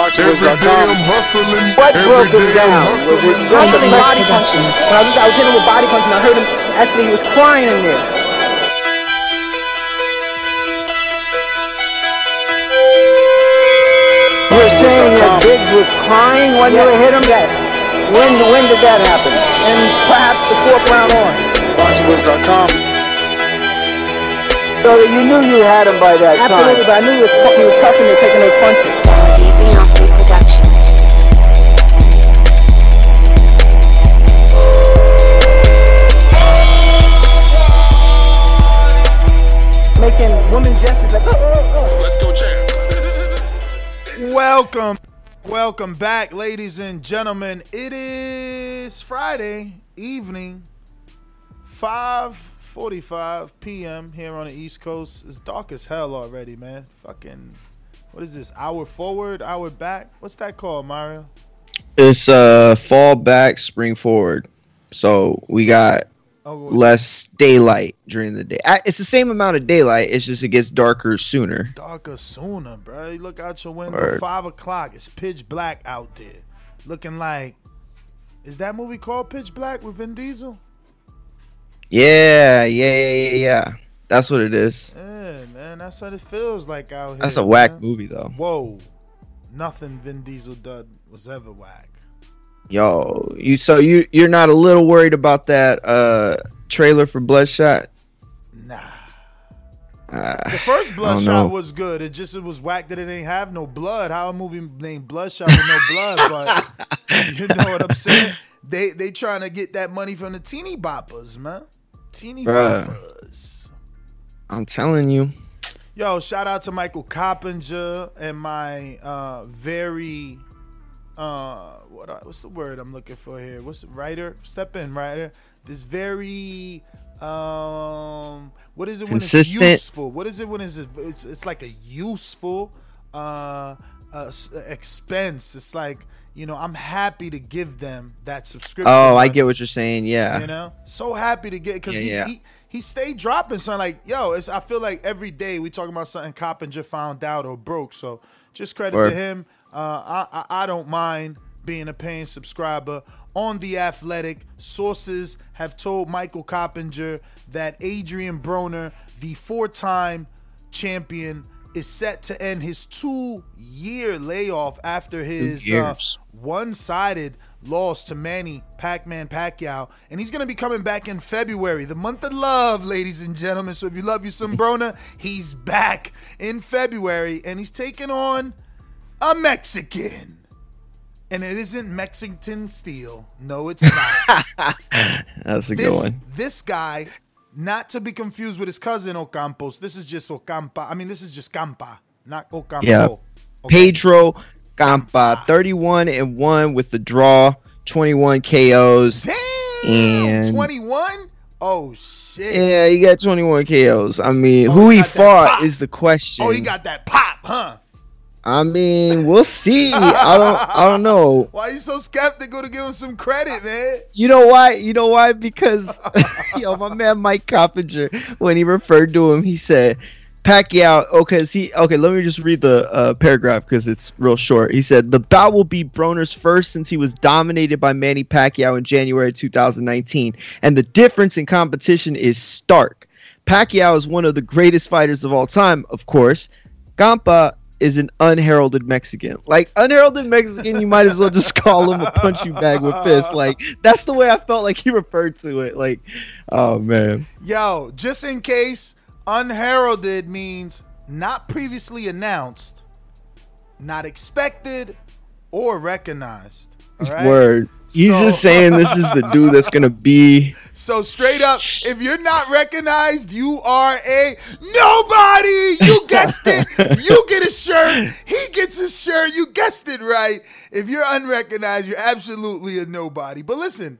Every day I'm. What broke Every him down? Was it hustling. body punching? When I was, I was hitting him with body punching. I heard him actually he was crying in there. You were saying that Biggs was crying when you hit him? Yes. When, when did that happen? And perhaps the fourth round on. BoxingWiz.com. So that you knew you had him by that time. Absolutely, but I knew he was, he was tough and they're taking those punches. Beyonce Productions. Making women gestures like, oh, oh, oh. Let's go, champ. Welcome, welcome back, ladies and gentlemen. It is Friday evening, 5:45 p.m. here on the East Coast. It's dark as hell already, man. Fucking, what is this? Hour forward, hour back. What's that called, Mario? It's uh fall back, spring forward. So we got Oh, less daylight during the day. It's the same amount of daylight. It's just it gets darker sooner. darker sooner, bro. You look out your window, Word. five o'clock. It's pitch black out there, looking like. Is that movie called Pitch Black with Vin Diesel? Yeah, yeah, yeah, yeah. That's what it is. Yeah, man, that's what it feels like out here. That's a whack movie though. Whoa, nothing Vin Diesel did was ever whack. Yo, you so you you're not a little worried about that uh trailer for Bloodshot? Nah, Uh, the first. Bloodshot was good. It just it was whack that it ain't have no blood. How a movie named Bloodshot with no blood, but you know what I'm saying? They they trying to get that money from the teeny boppers, man. Teeny Bruh. I'm telling you. Yo, shout out to Michael Coppinger and my uh very uh what what's the word I'm looking for here? What's the writer? Step in, writer. This very um what is it when Consistent. it's useful? What is it when it's it's, it's like a useful uh, uh expense. It's like, you know, I'm happy to give them that subscription. Oh, I get what you're saying. Yeah. You know, so happy to get because Yeah, he, yeah. he he stayed dropping something like yo. It's I feel like every day we talking about something Coppinger found out or broke. So just credit Word. to him. Uh, I, I I don't mind being a paying subscriber on the Athletic. Sources have told Michael Coppinger that Adrian Broner, the four-time champion, is set to end his two-year layoff after his uh, one-sided loss to Manny Pac-Man Pacquiao, and he's gonna be coming back in February, the month of love, ladies and gentlemen. So if you love you some Broner, he's back in February, and he's taking on a Mexican. And it isn't Mexican steel. No, it's not. That's a good one. this guy, not to be confused with his cousin Ocampos. This is just Ocampa. I mean, this is just Campa, not Ocampo. Yeah. Okay. Pedro Campa, 31 and 1 with the draw, 21 KOs. Damn, And- 21? Oh shit. Yeah, he got 21 KOs. I mean, Oh, who he he fought pop. is the question. Oh, he got that pop, huh? I mean, we'll see. I don't. I don't know. Why are you so skeptical to give him some credit, man? You know why? You know why? Because yo, my man Mike Coppinger, when he referred to him, he said Pacquiao. Okay, see. Okay, let me just read the uh, paragraph because it's real short. He said the bout will be Broner's first since he was dominated by Manny Pacquiao in January 2019, and the difference in competition is stark. Pacquiao is one of the greatest fighters of all time, of course. Campa is an unheralded Mexican. Like unheralded Mexican, you might as well just call him a punch you bag with fists. Like that's the way I felt like he referred to it. Like, oh man. Yo, just in case, unheralded means not previously announced, not expected, or recognized. Right. Word. He's So- just saying this is the dude that's gonna be. So straight up, if you're not recognized, you are a nobody. You guessed it. You get a shirt. He gets a shirt. You guessed it right. If you're unrecognized, you're absolutely a nobody. But listen,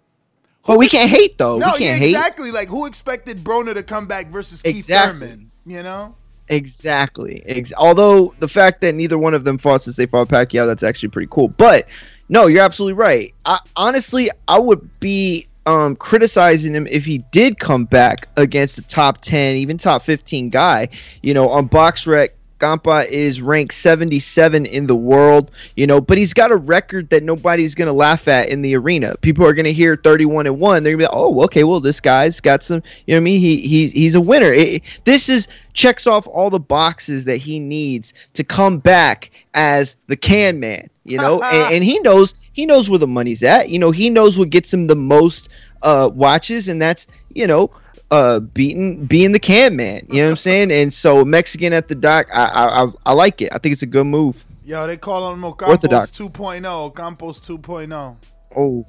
But we can't hate though. no, we yeah, can't hate. exactly. Like who expected Broner to come back versus Keith Exactly. Thurman? You know? Exactly. Ex- although the fact that neither one of them fought since they fought Pacquiao, that's actually pretty cool. But no, you're absolutely right. I, honestly, I would be um, criticizing him if he did come back against a top 10, even top 15 guy. You know, on BoxRec, Campa is ranked 77 in the world, you know, but he's got a record that nobody's going to laugh at in the arena. People are going to hear 31 and 1. They're going to be like, "Oh, okay, well this guy's got some, you know what I mean? He he he's a winner." It- this is checks off all the boxes that he needs to come back as the can man, you know? and, and he knows he knows where the money's at. You know, he knows what gets him the most uh watches and that's, you know, uh beating being the can man you know what i'm saying and so mexican at the dock I, I i i like it i think it's a good move Yo, they call him Ocampos Orthodox. 2.0. Campos 2.0. oh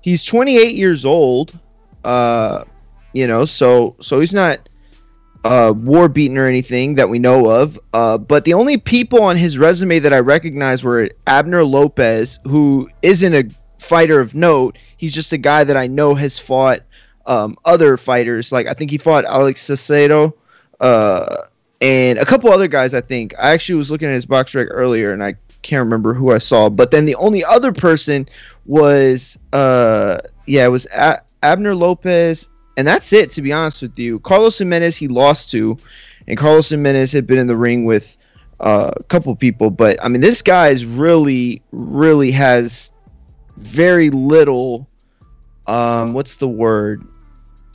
he's 28 years old uh you know so so he's not uh war beaten or anything that we know of uh but the only people on his resume that i recognize were abner lopez who isn't a fighter of note he's just a guy that i know has fought um other fighters. Like i think he fought alex Cicero, uh and a couple other guys i think. I actually was looking at his box rec earlier and i can't remember who i saw. But then the only other person was uh yeah it was A- abner lopez and that's it to be honest with you. Carlos jimenez he lost to and carlos jimenez had been in the ring with uh, a couple people. But i mean this guy is really really has very little um what's the word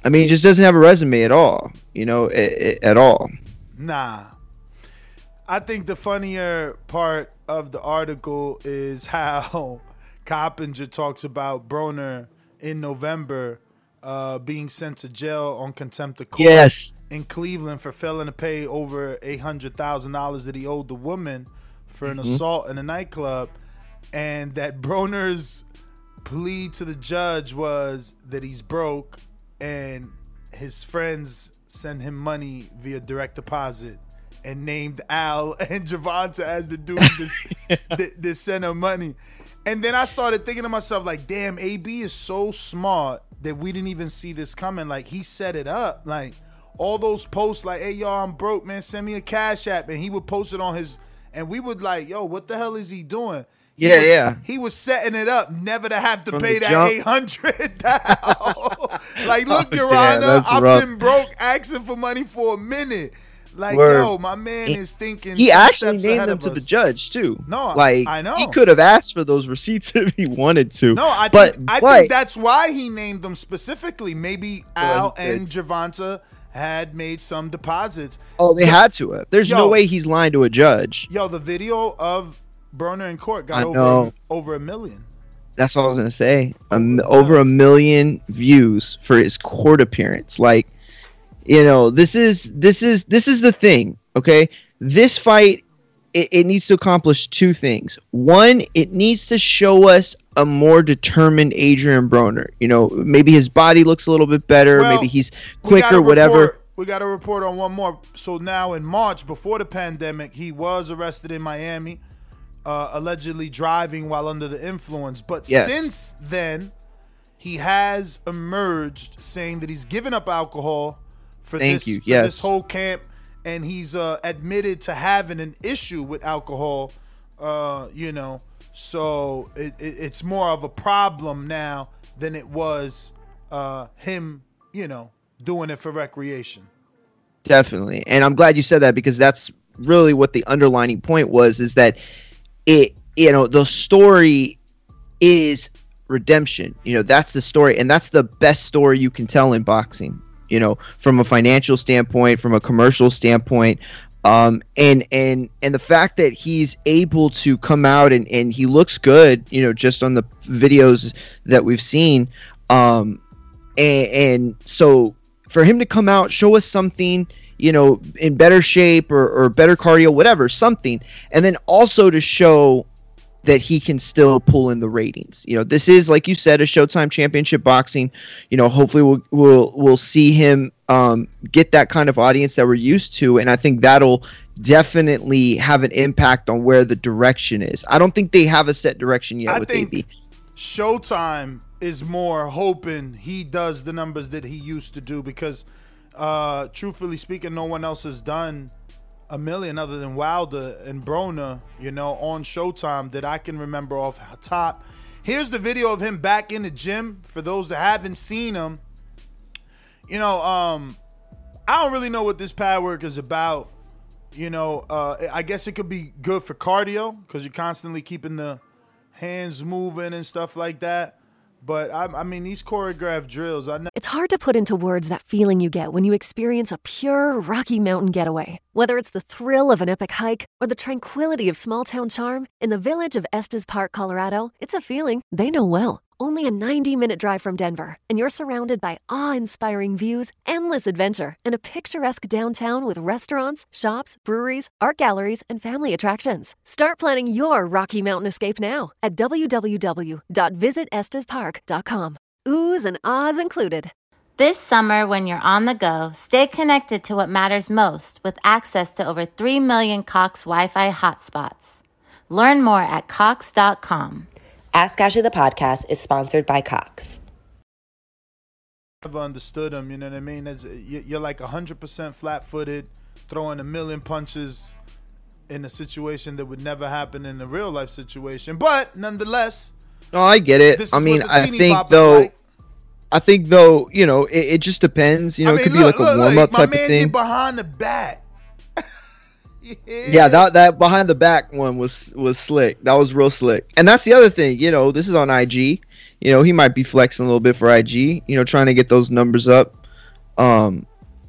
i mean he just doesn't have a resume at all you know a- a- at all Nah. I think the funnier part of the article is how Coppinger talks about Broner in November uh, being sent to jail on contempt of court Yes. in Cleveland for failing to pay over eight hundred thousand dollars that he owed the woman for an Mhm. assault in a nightclub, and that Broner's plea to the judge was that he's broke and his friends send him money via direct deposit and named Al and Gervonta as the dudes that, that, that sent him money. And then I started thinking to myself, like, damn, AB is so smart that we didn't even see this coming. Like, he set it up. Like, all those posts, like, hey, y'all, I'm broke, man, send me a cash app. And he would post it on his, and we would like, yo, what the hell is he doing? He Yeah, was- yeah. He was setting it up, never to have to From pay that jump. eight hundred down. like, oh, look, Oh, Your damn, Honor, that's I've rough. been broke asking for money for a minute. Like, Word. yo, my man is thinking. he actually steps named ahead them to the judge too No, like I know. he could have asked for those receipts if he wanted to No, I but think I but think that's why he named them specifically. Maybe Al and Gervonta had made some deposits. oh they Yo- had to have there's no way he's lying to a judge Yo, the video of Broner in court got I over know. over a million. that's all i was gonna say. Um, over a million views for his court appearance. Like you know this is this is this is the thing okay? This fight it, it needs to accomplish two things. One it needs to show us a more determined adrian broner. You know maybe his body looks a little bit better Well, maybe he's quicker whatever. we got to report on one more. So now in March, before the pandemic, he was arrested in Miami, uh, allegedly driving while under the influence. But Yes. since then, he has emerged saying that he's given up alcohol for Thank this you, for yes. this whole camp and he's uh, admitted to having an issue with alcohol. Uh, you know, so it, it, it's more of a problem now than it was uh, him. You know, doing it for recreation. Definitely. And I'm glad you said that because that's really what the underlining point was is that it you know the story is redemption. You know, that's the story and that's the best story you can tell in boxing, you know, from a financial standpoint, from a commercial standpoint. Um, and and and the fact that he's able to come out and, and he looks good, you know, just on the videos that we've seen. Um, and, and so for him to come out, show us something, you know, in better shape or, or better cardio, whatever, something, and then also to show that he can still pull in the ratings. You know, this is like you said, a Showtime Championship boxing. You know, hopefully we'll we'll we'll see him um, get that kind of audience that we're used to, and I think that'll definitely have an impact on where the direction is. I don't think they have a set direction yet I with think AB. Showtime is more hoping he does the numbers that he used to do because, uh, truthfully speaking, no one else has done a million other than Wilder and Broner, you know, on Showtime that I can remember off top. Here's the video of him back in the gym for those that haven't seen him. You know, um, I don't really know what this pad work is about. You know, uh, I guess it could be good for cardio because you're constantly keeping the hands moving and stuff like that. But I, I mean, these choreographed drills, I know. It's hard to put into words that feeling you get when you experience a pure Rocky Mountain getaway. Whether it's the thrill of an epic hike or the tranquility of small town charm, in the village of Estes Park, Colorado, it's a feeling they know well. Only a 90 minute drive from Denver, and you're surrounded by awe inspiring views, endless adventure, and a picturesque downtown with restaurants, shops, breweries, art galleries, and family attractions. Start planning your Rocky Mountain escape now at www.visitestespark.com. Oohs and ahs included. This summer, when you're on the go, stay connected to what matters most with access to over 3 million Cox Wi Fi hotspots. Learn more at Cox.com. Ask Ashley the podcast is sponsored by Cox. Never understood him, you know what I mean? It's, you- you're like 100% flat footed, throwing a million punches in a situation that would never happen in a real life situation. But nonetheless, No, I get it. I mean, I think though. like. I think though, you know, it, it just depends. You know, I it mean, could be look, like a warm up my type man of thing. get behind the bat. Yeah, that that behind the back one was was slick. That was real slick. And that's the other thing, you know, this is on IG. You know, he might be flexing a little bit for IG, you know, trying to get those numbers up. Um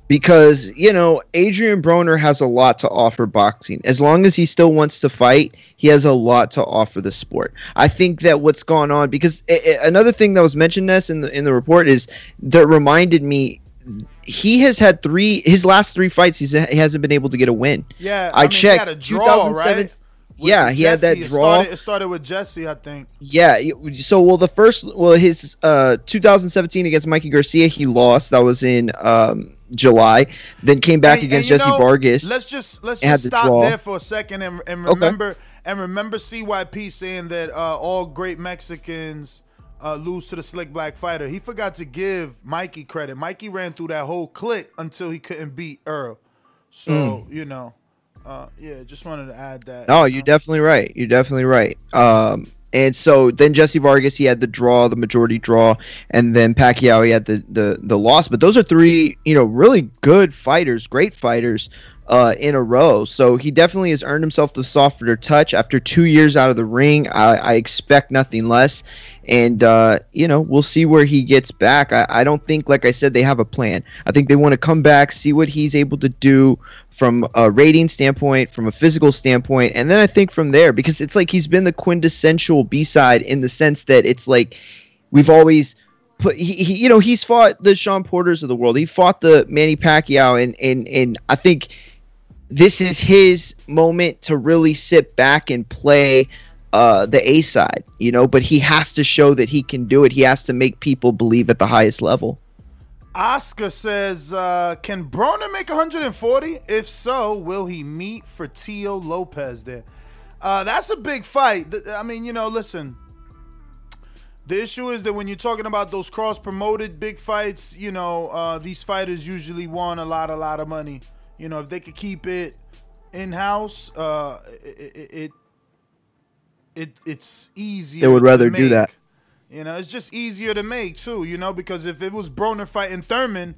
because, you know, Adrian Broner has a lot to offer boxing. As long as he still wants to fight, he has a lot to offer the sport. I think that what's gone on because i i another thing that was mentioned this in the in the report is that reminded me he has had three his last three fights he's, he hasn't been able to get a win. Yeah, I I, mean, checked. He had a draw, 2007 right? Yeah, he had that Jesse. It draw. started, it started with Jesse, I think. Yeah. So well, the first well his uh 2017 against Mikey Garcia he lost. That was in um July. Then came back And- against and Jesse know, Vargas. Let's just let's just stop draw. there for a second and, and Okay. remember and remember CYP saying that uh, all great Mexicans uh, lose to the slick black fighter. He forgot to give Mikey credit. Mikey ran through that whole clique until he couldn't beat Earl. So Mm. you know, uh, yeah, just wanted to add that. No, you're definitely right. You're definitely right. Um, and so then Jesse Vargas, he had the draw, the majority draw, and then Pacquiao, he had the the the loss. But those are three, you know, really good fighters, great fighters, uh, in a row. So he definitely has earned himself the softer touch after two years out of the ring. I, I expect nothing less, and uh, you know, we'll see where he gets back. I, I don't think, like I said, they have a plan. I think they want to come back, see what he's able to do from a rating standpoint, from a physical standpoint, and then I think from there because it's like he's been the quintessential B side in the sense that it's like we've always put he, he you know he's fought the Sean Porters of the world, he fought the Manny Pacquiao, and and and I think this is his moment to really sit back and play uh, the A side, you know. But he has to show that he can do it. He has to make people believe at the highest level. Oscar says, uh, "Can Broner make 140? If so, will he meet for Teo Lopez there? Uh, that's a big fight. I mean, you know, listen. The issue is that when you're talking about those cross-promoted big fights, you know, uh, these fighters usually want a lot, a lot of money. You know, if they could keep it in house, uh, it it's easier. They would to rather do that. You know, it's just easier to make too. You know, because if it was Broner fighting Thurman,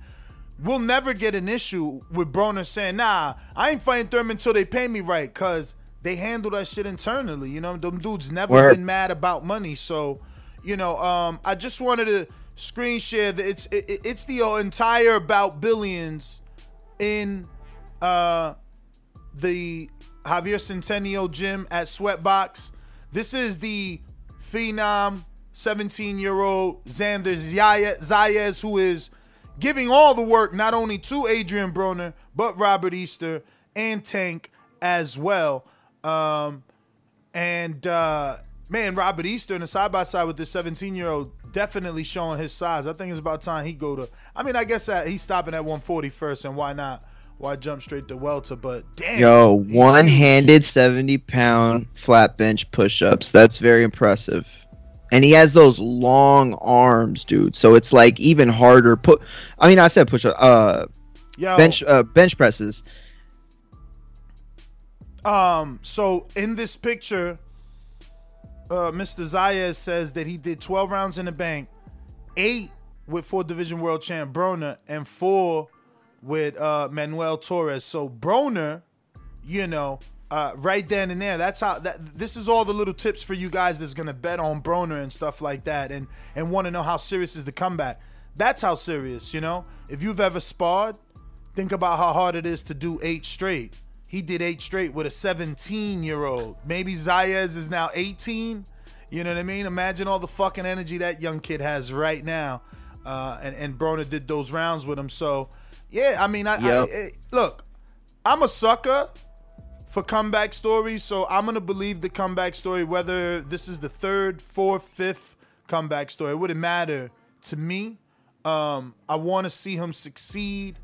we'll never get an issue with Broner saying, "Nah, I ain't fighting Thurman until they pay me right," because they handle that shit internally. You know, them dudes never Word. been mad about money. So, you know, um, I just wanted to screen share that it's it, it- it's the entire about billions in uh the Javier Centennial gym at Sweatbox. This is the phenom 17 year old Xander Zayas, who is giving all the work not only to Adrian Broner, but Robert Easter and Tank as well. Um, and uh, man, Robert Easter in a side by side with this 17 year old definitely showing his size. I think it's about time he go to. I mean, I guess he's stopping at 140 first, and why not? Why jump straight to welter? But damn, Yo, one-handed 70 pound flat bench push ups. That's very impressive. And he has those long arms, dude. So it's like even harder. Put, I mean, I said push up, uh, Yo, bench, uh, bench presses. Um, so in this picture, uh, Mr. Zayas says that he did 12 rounds in the bank, eight with four division world champ Broner, and four with uh, Manuel Torres. So Broner, you know, uh, right then and there. That's how that. This is all the little tips for you guys that's gonna bet on Broner and stuff like that, and and want to know how serious is the comeback. That's how serious, you know. If you've ever sparred, think about how hard it is to do eight straight. He did eight straight with a 17 year old. Maybe Zayas is now 18. You know what I mean? Imagine all the fucking energy that young kid has right now. Uh, and and Broner did those rounds with him. So yeah, I mean, I, Yep. I, I look, I'm a sucker for comeback stories, so I'm gonna believe the comeback story, whether this is the third, fourth, fifth comeback story. It wouldn't matter to me. Um, I want to see him succeed,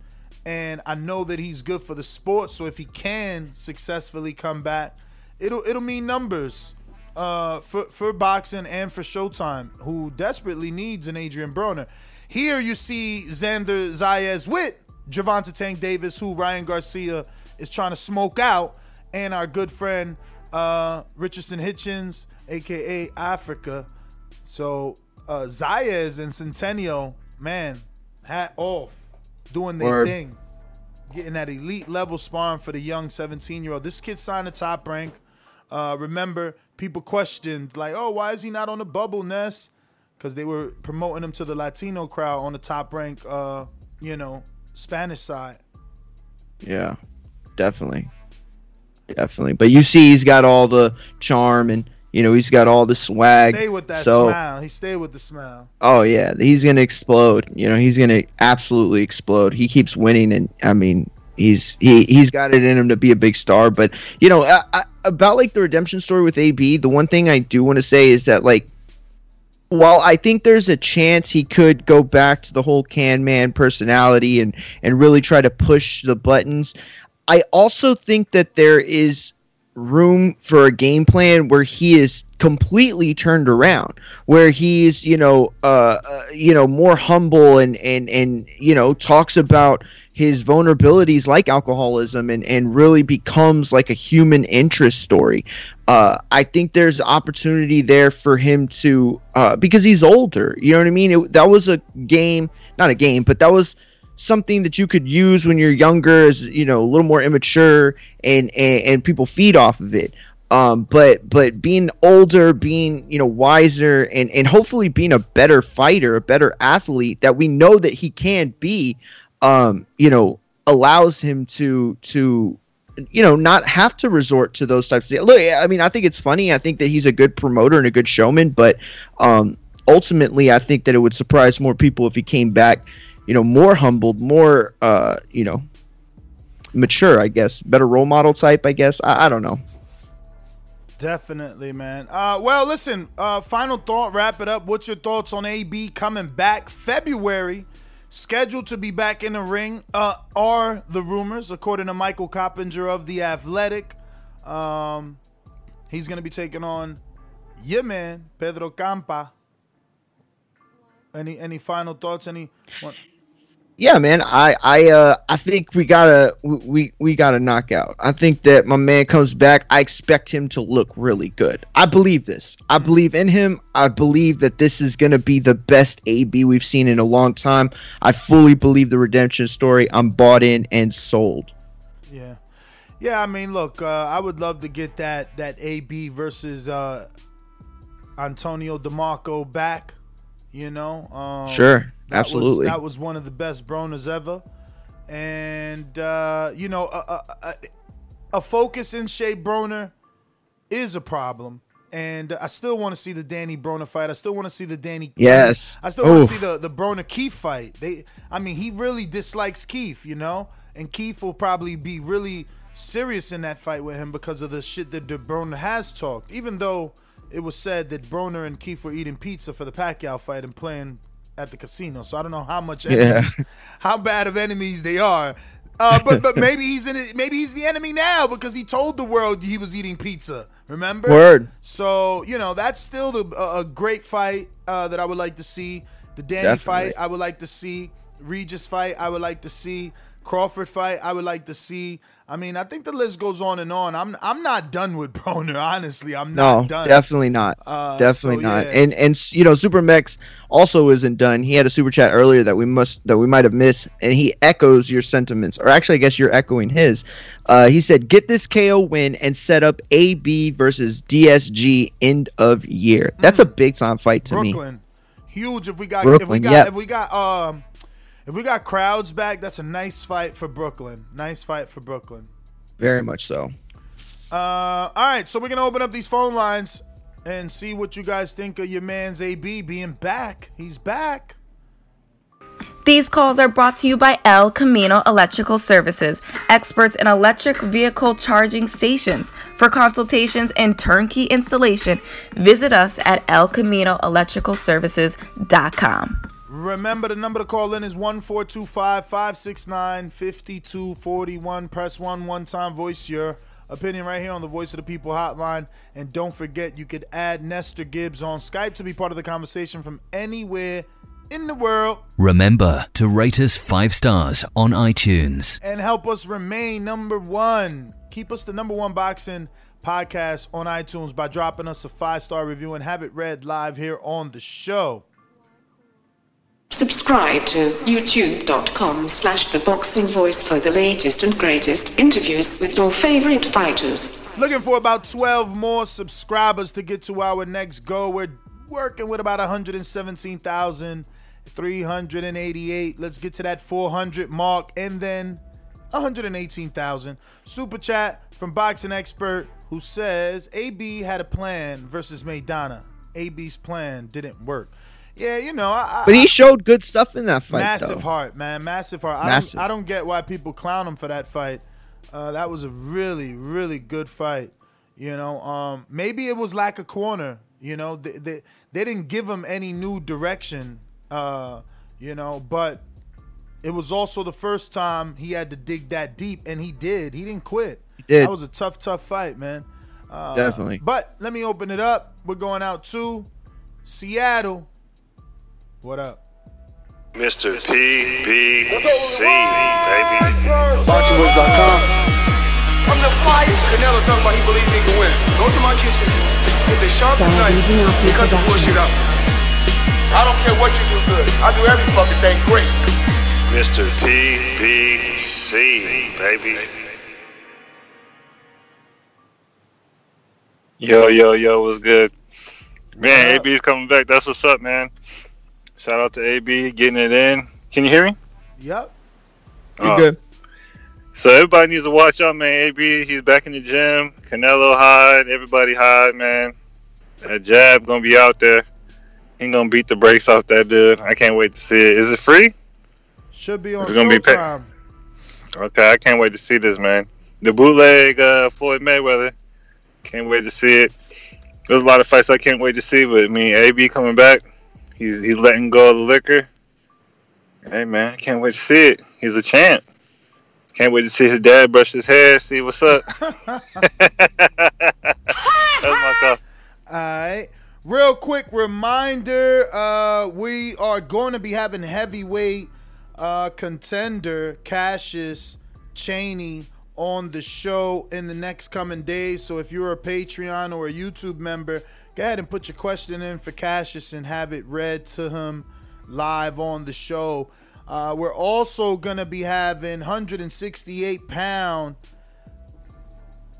and I know that he's good for the sport. So if he can successfully come back, it'll it'll mean numbers uh, for for boxing and for Showtime, who desperately needs an Adrian Broner. Here you see Xander Zayas with Gervonta Tank Davis, who Ryan Garcia is trying to smoke out, and our good friend uh, Richardson Hitchins, aka Africa. So uh, Zayas and Centennial, man, hat off, doing their Word. thing, getting that elite level sparring for the young 17 year old. This kid signed a top rank. Uh, remember, people questioned like, "Oh, why is he not on the bubble nest?" Because they were promoting him to the Latino crowd on the top rank, uh, you know, Spanish side. Yeah, definitely. Definitely. But you see, he's got all the charm and, you know, he's got all the swag. Stay with that so, smile. He stayed with the smile. Oh yeah, he's gonna explode. You know, he's gonna absolutely explode. He keeps winning, and I mean, he's he he's got it in him to be a big star. But you know, I, I, about like the redemption story with AB, the one thing I do want to say is that like, while I think there's a chance he could go back to the whole can man personality and and really try to push the buttons, I also think that there is room for a game plan where he is completely turned around where he's you know uh, uh you know more humble and and and you know talks about his vulnerabilities like alcoholism and and really becomes like a human interest story. Uh i think there's opportunity there for him to uh because he's older you know what i mean? It, that was a game not a game but that was something that you could use when you're younger as you know a little more immature and and, and people feed off of it. Um but but being older being you know wiser and and hopefully being a better fighter a better athlete that we know that he can be um you know allows him to to you know not have to resort to those types of things. look i mean i think it's funny i think that he's a good promoter and a good showman but um ultimately i think that it would surprise more people if he came back you know more humbled more uh you know mature i guess better role model type i guess i, I don't know Definitely, man. Uh, well, listen. Uh, final thought. Wrap it up. What's your thoughts on AB coming back February? Scheduled to be back in the ring. Uh, are the rumors, according to Michael Coppinger of the Athletic? Um, he's gonna be taking on your man Pedro Campa. Any any final thoughts? Any? Yeah, man, I I uh I think we gotta we we gotta knock out. I think that my man comes back. I expect him to look really good. I believe this. I believe in him. I believe that this is gonna be the best AB we've seen in a long time. I fully believe the redemption story. I'm bought in and sold. Yeah, yeah. I mean, look, uh, I would love to get that that AB versus uh, Antonio DeMarco back. You know, um, Sure, that absolutely. Was, that was one of the best Broners ever, and uh, you know, a, a, a, a focus in shape Broner is a problem. And I still want to see the Danny Broner fight. I still want to see the Danny. Yes. I still want to see the the Broner Keith fight. They, I mean, he really dislikes Keith, you know, and Keith will probably be really serious in that fight with him because of the shit that the Broner has talked. Even though it was said that Broner and Keith were eating pizza for the Pacquiao fight and playing at the casino. So I don't know how much Yeah. how bad of enemies they are. Uh, but but maybe he's in it. Maybe he's the enemy now because he told the world he was eating pizza. Remember? Word. So you know that's still the, a, a great fight uh, that I would like to see. The Danny Definitely. fight I would like to see. Regis fight I would like to see. Crawford fight I would like to see. I mean I think the list goes on and on. I'm I'm not done with Broner. Honestly, I'm No, not done. definitely not. Uh, definitely so, not. yeah. And and you know, Super Mex also isn't done. He had a super chat earlier that we must that we might have missed, and he echoes your sentiments, or actually, I guess you're echoing his. Uh, he said, "Get this KO win and set up AB versus DSG end of year." That's a big time fight to me. Mm. Brooklyn, huge. If we got if we got yep. if we got um if we got crowds back, that's a nice fight for Brooklyn. Nice fight for Brooklyn. Very much so. Uh, all right, so we're gonna open up these phone lines and see what you guys think of your man's AB being back. He's back. These calls are brought to you by El Camino Electrical Services, experts in electric vehicle charging stations. For consultations and turnkey installation, visit us at elcaminoelectricalservices.com. Remember the number to call in is 1425-569-5241. Press 1 one time voice your opinion right here on the Voice of the People hotline and don't forget you could add Nestor Gibbs on Skype to be part of the conversation from anywhere in the world Remember to rate us five stars on iTunes. and help us remain number 1. Keep us the number 1 boxing podcast on iTunes by dropping us a 5-star review and have it read live here on the show. Subscribe to youtube.com slash the boxing voice for the latest and greatest interviews with your favorite fighters. Looking for about 12 more subscribers to get to our next goal. We're working with about 117,388. Let's get to that 400 mark and then 118,000. Super chat from Boxing Expert who says AB had a plan versus Maidana. AB's plan didn't work. Yeah, you know, I, But he showed good stuff in that fight. massive though. heart, man, massive heart. I don't, I don't get why people clown him for that fight. Uh, that was a really, really good fight. You know, um, maybe it was lack of corner. You know, they, they they didn't give him any new direction. Uh, you know, but it was also the first time he had to dig that deep, and he did. He didn't quit. He did. That was a tough, tough fight, man. Uh, Definitely. But let me open it up. We're going out to Seattle. What up? Mr. PBC, baby. BoxingVoice.com. I'm the flyest. Canelo talking about he believe he can win. Go to my kitchen. Get the sharpest knife. and Cut the bullshit out. I don't care what you do good. I do every fucking thing great. Mr. PBC, baby. Yo, yo, yo, what's good? Man, AB's coming back. That's what's up, man. Shout out to AB getting it in. Can you hear me? Yep. You good. So everybody needs to watch out, man. AB, he's back in the gym. Canelo hide, everybody hide, man. That jab gonna be out there. He gonna beat the brakes off that dude. I can't wait to see it. Is it free? Should be on It's gonna be pa- Showtime. Okay, I can't wait to see this, man. The bootleg uh, Floyd Mayweather. Can't wait to see it. There's a lot of fights I can't wait to see, but I mean, AB coming back. He's he's letting go of the liquor. Hey man, I can't wait to see it. He's a champ. Can't wait to see his dad brush his hair, see what's up. That's my call. All right. Real quick reminder: uh, we are going to be having heavyweight uh, contender Cassius Chaney on the show in the next coming days. So if you're a Patreon or a YouTube member, go ahead and put your question in for Cassius and have it read to him live on the show. Uh, we're also gonna be having 168 pound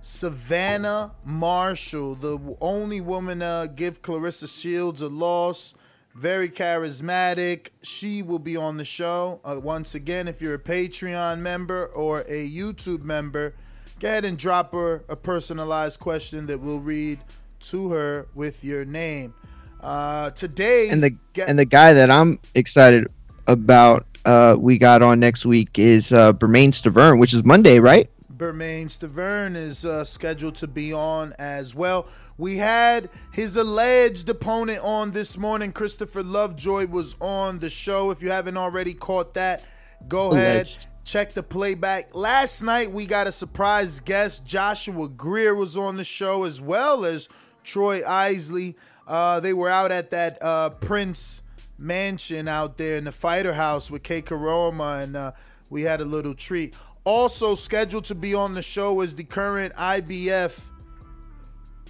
Savannah Marshall, the only woman uh, give Claressa Shields a loss. Very charismatic. She will be on the show. Uh, once again, if you're a Patreon member or a YouTube member, go ahead and drop her a personalized question that we'll read to her with your name. Uh, today, and the and the guy that I'm excited about, uh, we got on next week is uh, Bermane Stiverne, which is Monday, right? Bermane Stiverne is uh, scheduled to be on as well. We had his alleged opponent on this morning. Christopher Lovejoy was on the show. If you haven't already caught that, go ahead. Check the playback. Last night we got a surprise guest. Joshua Greer was on the show as well as Troy Isley. Uh, they were out at that uh, Prince mansion out there in the fighter house with Kay Karoma, and uh, we had a little treat. Also scheduled to be on the show is the current IBF.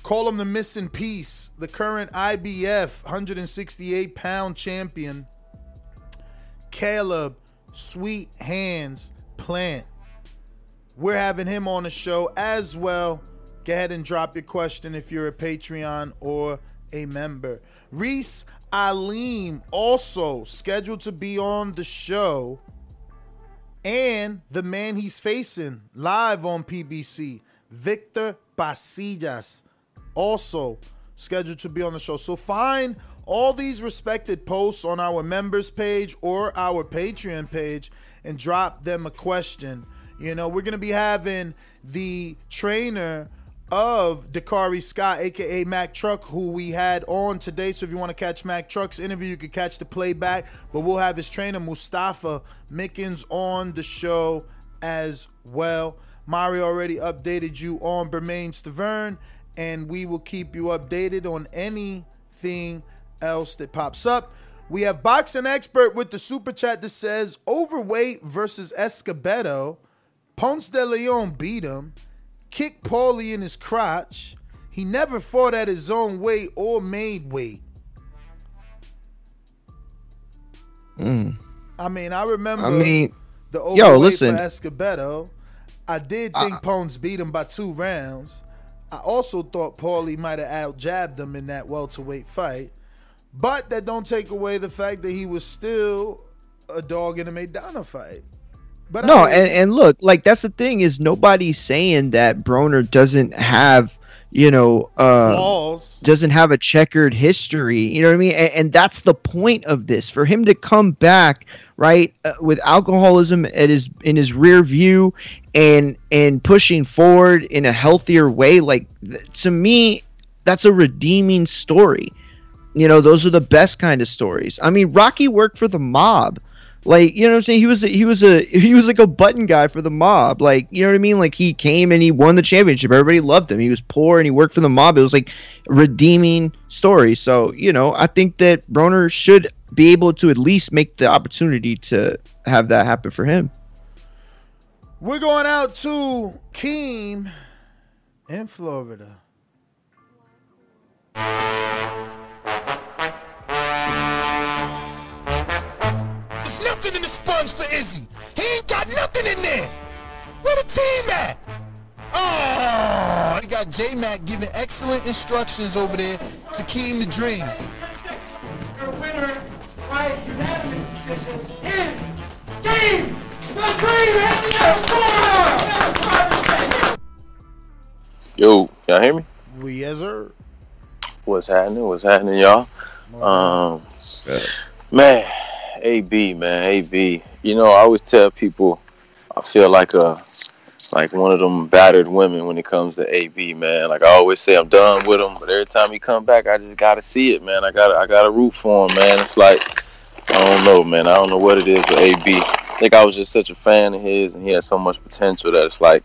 Call him the missing piece. The current IBF 168 pound champion, Caleb Sweet Hands Plant. We're having him on the show as well. Go ahead and drop your question if you're a Patreon or a member. Reese Aleem also scheduled to be on the show. And the man he's facing live on PBC, Victor Pasillas, also scheduled to be on the show. So find all these respected posts on our members page or our Patreon page and drop them a question. You know, we're going to be having the trainer of Dakari Scott, aka Mac Truck, who we had on today. So if you want to catch Mac Truck's interview, you can catch the playback. But we'll have his trainer Mustafa Mickens on the show as well. Mario already updated you on Bermane Stiverne, and we will keep you updated on anything else that pops up. We have boxing expert with the super chat that says overweight versus Escobedo. Ponce de Leon beat him kicked Paulie in his crotch. He never fought at his own weight or made weight. Mm. I mean, I remember I mean, the yo, overweight listen. for Escobedo. I did think Uh, Ponce beat him by two rounds. I also thought Paulie might have out jabbed him in that welterweight fight. But that don't take away the fact that he was still a dog in a Maidana fight. But no, I, and, and look, like that's the thing is nobody's saying that Broner doesn't have, you know, uh, Flaws. doesn't have a checkered history. You know what I mean? And, and that's the point of this for him to come back right uh, with alcoholism at his in his rear view and and pushing forward in a healthier way. Like th- to me, that's a redeeming story. You know, those are the best kind of stories. I mean, Rocky worked for the mob. Like, you know what I'm saying? He was a, he was a he was like a button guy for the mob. Like, you know what I mean? Like he came and he won the championship. Everybody loved him. He was poor and he worked for the mob. It was like a redeeming story. So, you know, I think that Broner should be able to at least make the opportunity to have that happen for him. We're going out to Keem in Florida. Nothing in the sponge for Izzy. He ain't got nothing in there. Where the team at? Oh, we got J Mac giving excellent instructions over there to Keem the Dream. Your winner by unanimous decision is Game the Dream Yo, y'all hear me? We yes sir. What's happening? What's happening, y'all? Um, man, AB, man, AB. You know, I always tell people I feel like a like one of them battered women when it comes to AB, man. Like I always say, I'm done with him, but every time he come back, I just gotta see it, man. I got I got to root for him, man. It's like I don't know, man. I don't know what it is with AB. I think I was just such a fan of his, and he has so much potential that it's like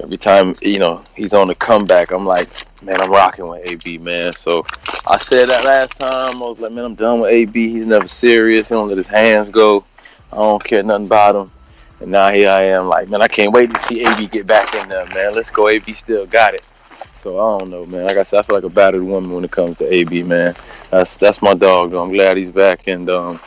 every time you know he's on the comeback, I'm like, man, I'm rocking with AB, man. So I said that last time. I was like, man, I'm done with AB. He's never serious. He don't let his hands go. I don't care nothing about him. And now here I am, like, man, I can't wait to see AB get back in there, man. Let's go, AB still got it. So I don't know, man. Like I said, I feel like a battered woman when it comes to AB, man. That's that's my dog, though. I'm glad he's back, and um,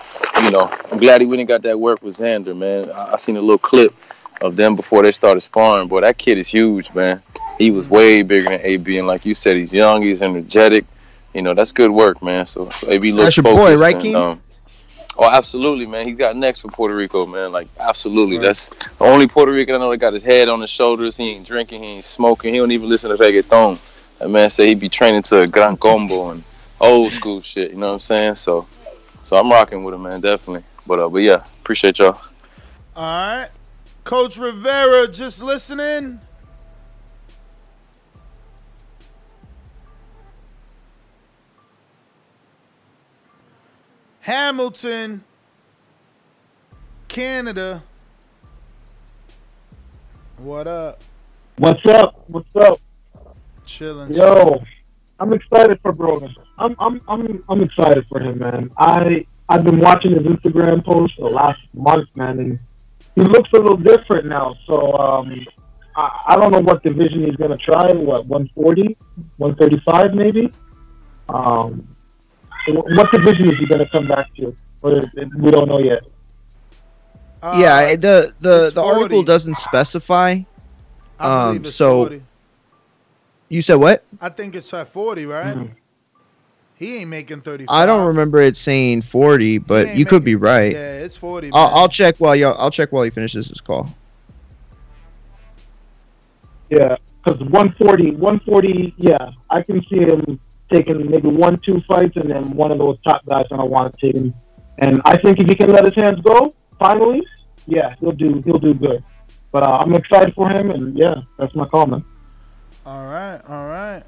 you know, I'm glad he went and got that work with Xander, man. I, I seen a little clip of them before they started sparring. Boy, that kid is huge, man. He was way bigger than AB, and like you said, he's young, he's energetic. You know, that's good work, man. So, so AB looks That's your boy, right, and, um, Oh, absolutely, man. He's got next for Puerto Rico, man. Like, absolutely. That's the only Puerto Rican I know that got his head on his shoulders. He ain't drinking, he ain't smoking, he don't even listen to reggaeton. That man say he be training to a gran combo and old school shit. You know what I'm saying? So, so I'm rocking with him, man. Definitely. But, uh, but yeah, appreciate y'all. All right. Coach Rivera just listening. Hamilton, Canada. What up? What's up? What's up? Chilling. Yo, I'm excited for Brogan. I'm I'm I'm I'm excited for him, man. I I've been watching his Instagram posts for the last month, man, and he looks a little different now. So um, I, I don't know what division he's gonna try. What 140, 135 maybe. Um, what division is he gonna come back to? Or we don't know yet. yeah, the the it's the article doesn't specify. I Um, believe it's so 40. you said what? I think it's at 40, right? Mhm. He ain't making 35. I don't remember it saying forty, but ain't you could be right. Yeah, it's 40. I'll. I'll check while y'all. I'll check while he finishes his call. Yeah, because 140, 140, yeah, I can see him taking maybe one, two fights, and then one of those top guys gonna want to take him. And I think if he can let his hands go, finally, yeah, he'll do, he'll do good. But uh, I'm excited for him, and yeah, that's my comment. All right, all right.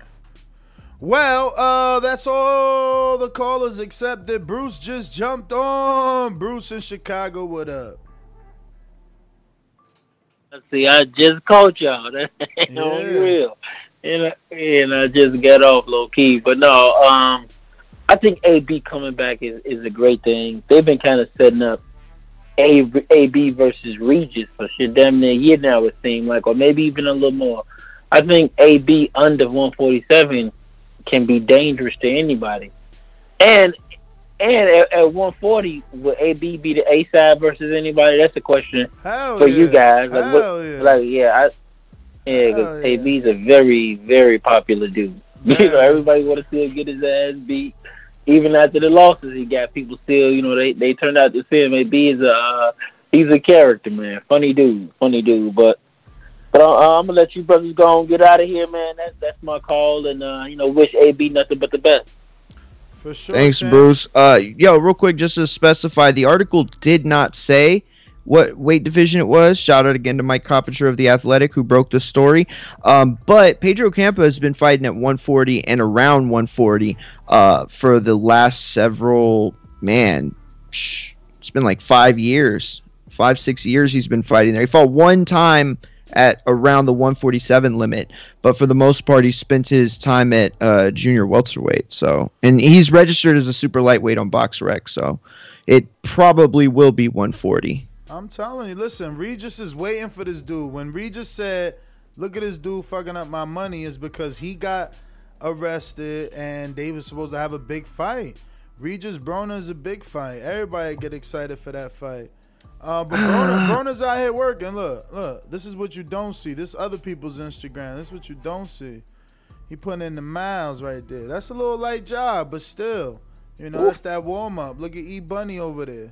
Well, uh, that's all the callers except that Bruce just jumped on. Bruce in Chicago, what up? Let's see, I just called y'all. That ain't on real. And I, and I just got off low key. But no, um, I think AB coming back is, is a great thing. They've been kind of setting up A, AB versus Regis for shit damn near a year now, it seems like, or maybe even a little more. I think AB under 147 can be dangerous to anybody. And and at, at 140, will AB be the A side versus anybody? That's a question Hell for you guys. Like, what- yeah. like yeah, I, yeah, Hell because AB's a very, very popular dude. You know, everybody want to see him get his ass beat. Even after the losses he got, people still, you know, they they turned out to see him. AB is a uh, he's a character, man. Funny dude, funny dude. But but uh, I'm gonna let you brothers go and get out of here, man. That's that's my call, and uh, you know, wish AB nothing but the best. For sure. Thanks, Cam. Bruce. Uh, yo, real quick, just to specify, the article did not say what weight division it was. Shout out again to Mike Coppinger of the Athletic who broke the story. Um, but Pedro Campa has been fighting at 140 and around 140 uh, for the last several man. It's been like five years, five six years. He's been fighting there. He fought one time at around the 147 limit, but for the most part, he spent his time at uh, junior welterweight. So, and he's registered as a super lightweight on BoxRec. So, it probably will be 140. I'm telling you, listen, Regis is waiting for this dude. When Regis said, look at this dude fucking up my money, is because he got arrested and they was supposed to have a big fight. Regis Broner is a big fight. Everybody get excited for that fight. Uh, but Broner, Broner's out here working. Look, look, this is what you don't see. This other people's Instagram. This is what you don't see. He putting in the miles right there. That's a little light job, but still, you know, that's that warm up. Look at E Bunny over there.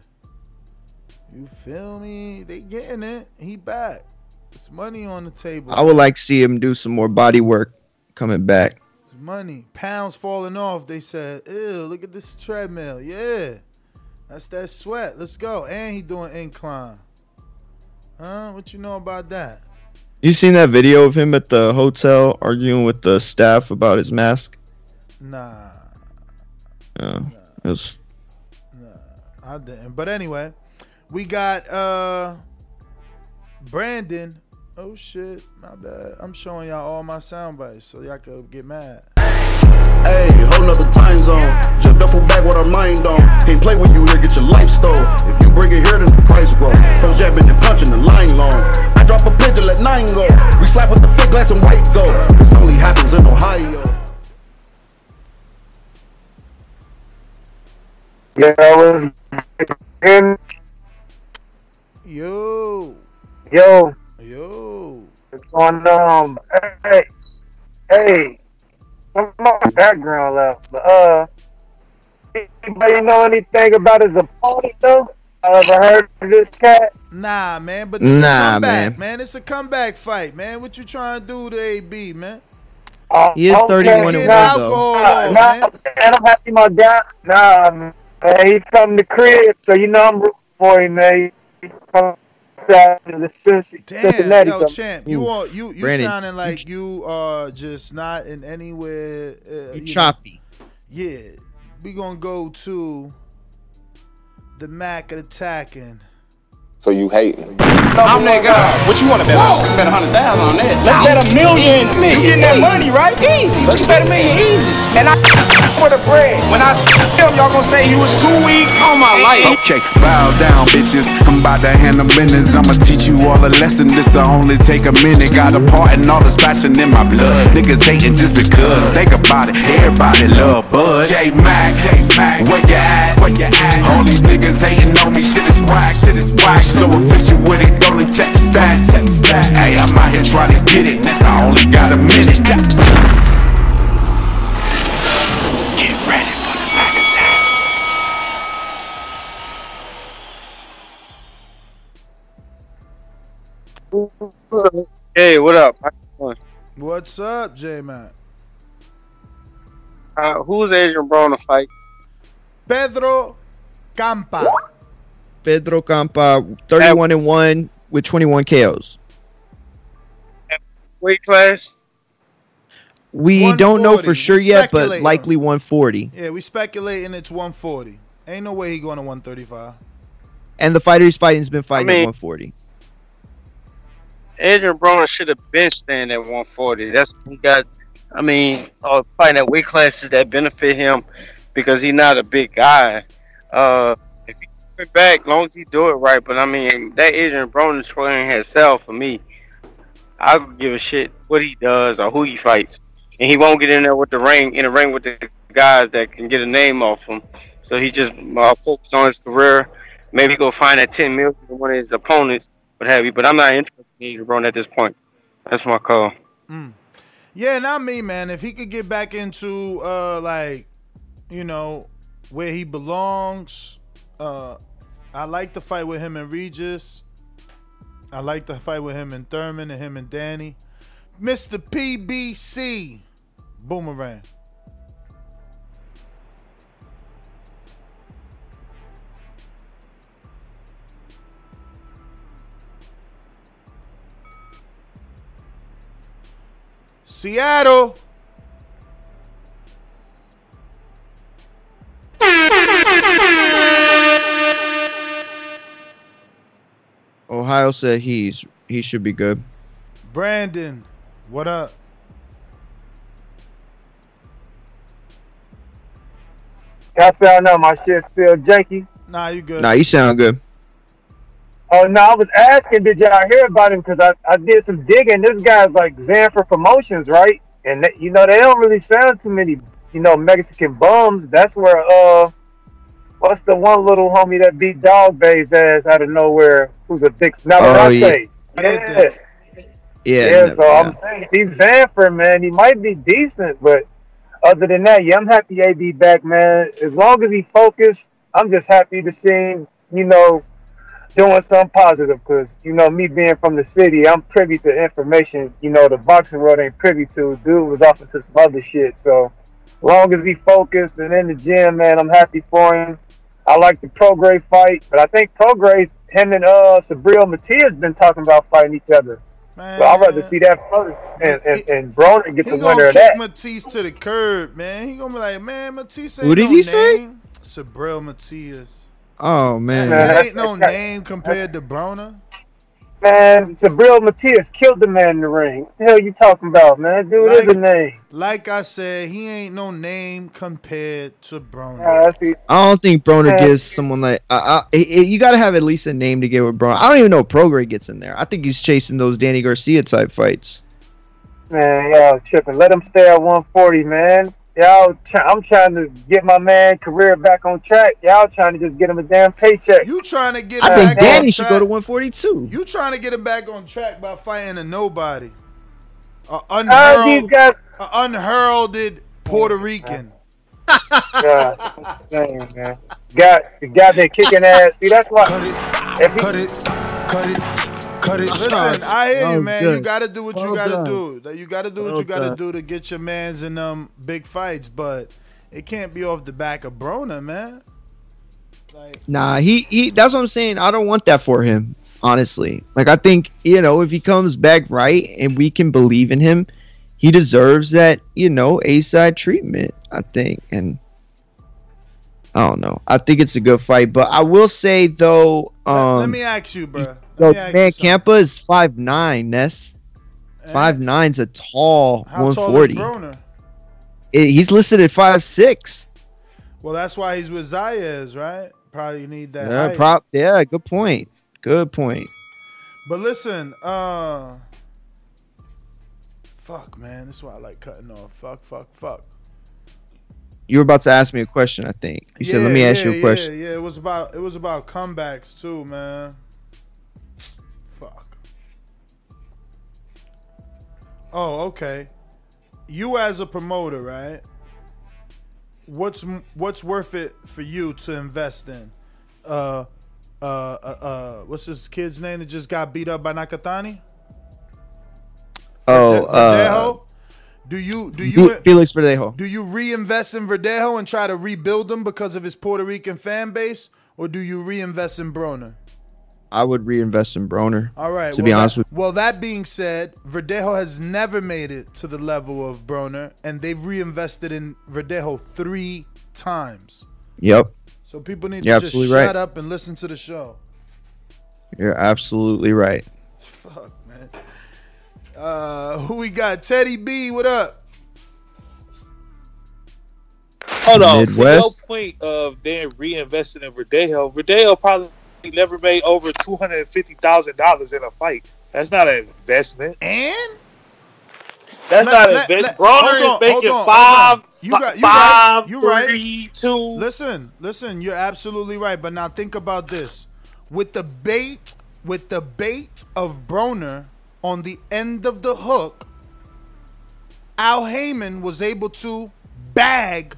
You feel me? They getting it. He back. It's money on the table. I would like to see him do some more body work coming back. It's money. Pounds falling off. They said, ew, look at this treadmill. Yeah. That's that sweat. Let's go. And he doing incline. Huh? What you know about that? You seen that video of him at the hotel arguing with the staff about his mask? Nah, Yeah, it was Nah, I didn't. But anyway, we got uh Brandon. Oh shit, my bad. I'm showing y'all all my sound bites so y'all could get mad. Hey, whole nother time zone. Just duffel bag with our mind on. Can't play when you here, get your life stole. If you bring it here, then the price grow. From jabbing and punching the line long. I drop a pigeon, let nine go. We slap with the fake glass and white go. This only happens in Ohio. Yeah, I was in. Yo. Yo. Yo. What's going on? Hey, hey. Some of my background left, but uh, anybody know anything about his opponent though? I ever heard of this cat? Nah, man, but it's Nah, a comeback, man. man. It's a comeback fight, man. What you trying to do to AB, man? Uh, He is okay, 31 and 1 though. Nah, on, nah, man. man, I'm happy my guy. Nah, man, he from the crib, so you know I'm rooting for him, man. He from the Cincy- Damn, Cincinnati. yo, so- champ, you are you you Brandon, sounding like you are just not in anywhere. Uh, You you know. choppy. Yeah, we gonna go to the Mac attacking. So you hating? I'm that guy. What you want to bet on? Bet a hundred thousand on that. Let's bet a million. You getting that money, right? Easy. Let's bet a million easy. And I for the bread. When I him, y'all gonna say he was too weak on my life. Okay, bow down, bitches. I'm about to handle business. I'ma teach you all a lesson. This'll only take a minute. Got a part and all this passion in my blood. Niggas hating just because. Think about it. Everybody love Bud. J Mac, J Mac, where you at? Where you at? All these niggas hating on me. Shit is whack. Shit is whack. So efficient with it. Don't check stats. Hey, I'm out here trying to get it. Next, I only got a minute. Hey, what up? How you doing? What's up, J Mac? Uh, who's Adrian Brown to fight? Pedro Campa. Pedro Campa, 31 and 1 with 21 KOs. Weight class? We don't know for sure yet, but speculating. likely 140. Yeah, we speculating it's 140. Ain't no way he going to 135. And the fighter he's fighting has been fighting mean- at 140. Adrian Broner should have been staying at 140. That's he got. I mean, uh, fighting at weight classes that benefit him because he's not a big guy. Uh, if he coming back, long as he do it right. But I mean, that Adrian Broner training himself for me, I don't give a shit what he does or who he fights, and he won't get in there with the ring in the ring with the guys that can get a name off him. So he just uh, focus on his career. Maybe go find that 10 million one of his opponents, what have you. But I'm not interested Adrian Broner at this point. That's my call. Yeah, not me, man. If he could get back into uh like, you know, where he belongs, uh I like the fight with him and Regis. I like the fight with him and Thurman and him and Danny. Mr. PBC. Boomerang. Seattle. Ohio said he's he should be good. Brandon. What up? Y'all sound know my shit still janky. Nah, you good. Nah, you sound good. Oh no, I was asking, did y'all hear about him? Because I, I did some digging. This guy's like Zanfer Promotions, right? And they, you know they don't really sound too many, you know, Mexican bums. That's where uh, what's the one little homie that beat Dogboe's ass out of nowhere? Who's a big Oh, Navarrete? yeah. yeah. Yeah. Yeah, no- so I'm saying he's Zanfer, man, he might be decent, but other than that, yeah, I'm happy AB back, man. As long as he focused, I'm just happy to see him, you know, doing something positive. Cause you know, me being from the city, I'm privy to information. You know, the boxing world ain't privy to. Dude was off into some other shit. So, long as he focused and in the gym, man, I'm happy for him. I like the Prograis fight, but I think pro Prograis's him and uh Subriel Matias been talking about fighting each other. So I'd rather see that first and and, and Broner get He the gonna winner of kick that. Matisse to the curb, man. He gonna be like, man, Matisse ain't Who did no he say? name. Subriel Matias. Oh man. That ain't no name compared to Broner. Man, Subriel Matias killed the man in the ring. What the hell you talking about, man? Dude is a name. Like I said, he ain't no name compared to Broner. Yeah, that's the- I don't think Broner Yeah. gives someone like uh, uh, he- he- you got to have at least a name to get with Broner. I don't even know if Prograis gets in there. I think he's chasing those Danny Garcia type fights. Man, y'all tripping. Let him stay at 140, man. Y'all, try- I'm trying to get my man career back on track. Y'all trying to just get him a damn paycheck. You trying to get I him think back Danny on should track. go to 142. You trying to get him back on track by fighting a nobody, a uh, How unheralded, these guys? a unheralded Puerto Rican. God, dang, man. Got the guy that kicking ass. See, that's why. If he, Cut it, cut it, cut it. Listen, I hear you, man. You gotta do what you gotta done. do. That you gotta do what Well you gotta done. do to get your man's in um big fights, but it can't be off the back of Broner, man. Nah, he he. That's what I'm saying. I don't want that for him, honestly. Like I think you know if he comes back right and we can believe in him, he deserves that you know A side treatment. I think, and I don't know. I think it's a good fight, but I will say though, um, Let me ask you, bro. yo, Let me ask man. Campa is five nine. Ness, five nine's a tall one is. Broner? He's listed at five six. Well, that's why he's with Zayas, right? Probably need that. Yeah, height. prop. Yeah, good point. Good point. But listen, uh fuck man, this is why I like cutting off. Fuck, fuck, fuck. You were about to ask me a question, I think. You said, "Let me ask you a question." Yeah, yeah, it was about it was about comebacks too, man. Fuck. Oh, okay. You as a promoter, right? What's what's worth it for you to invest in? Uh, uh, uh, uh what's this kid's name that just got beat up by Nakatani? Oh, Verdejo? uh, do you do you Felix Verdejo. do you reinvest in Verdejo and try to rebuild him because of his Puerto Rican fan base, or do you reinvest in Broner? I would reinvest in Broner. All right. To well, be that- honest with well, that being said, Verdejo has never made it to the level of Broner, and they've reinvested in Verdejo three times. Yep. So people need You're to just shut right. up and listen to the show. You're absolutely right. Fuck, man. Uh, who we got? Teddy B. What up? Hold on. For your point of then reinvesting in Verdejo, Verdejo probably never made over two hundred and fifty thousand dollars in a fight. That's not an investment. And that's Let- not an let- investment. Broner is making on, five. You got you five, right. You right. three, two. Listen, listen. You're absolutely right. But now think about this: with the bait, with the bait of Broner on the end of the hook, Al Haymon was able to bag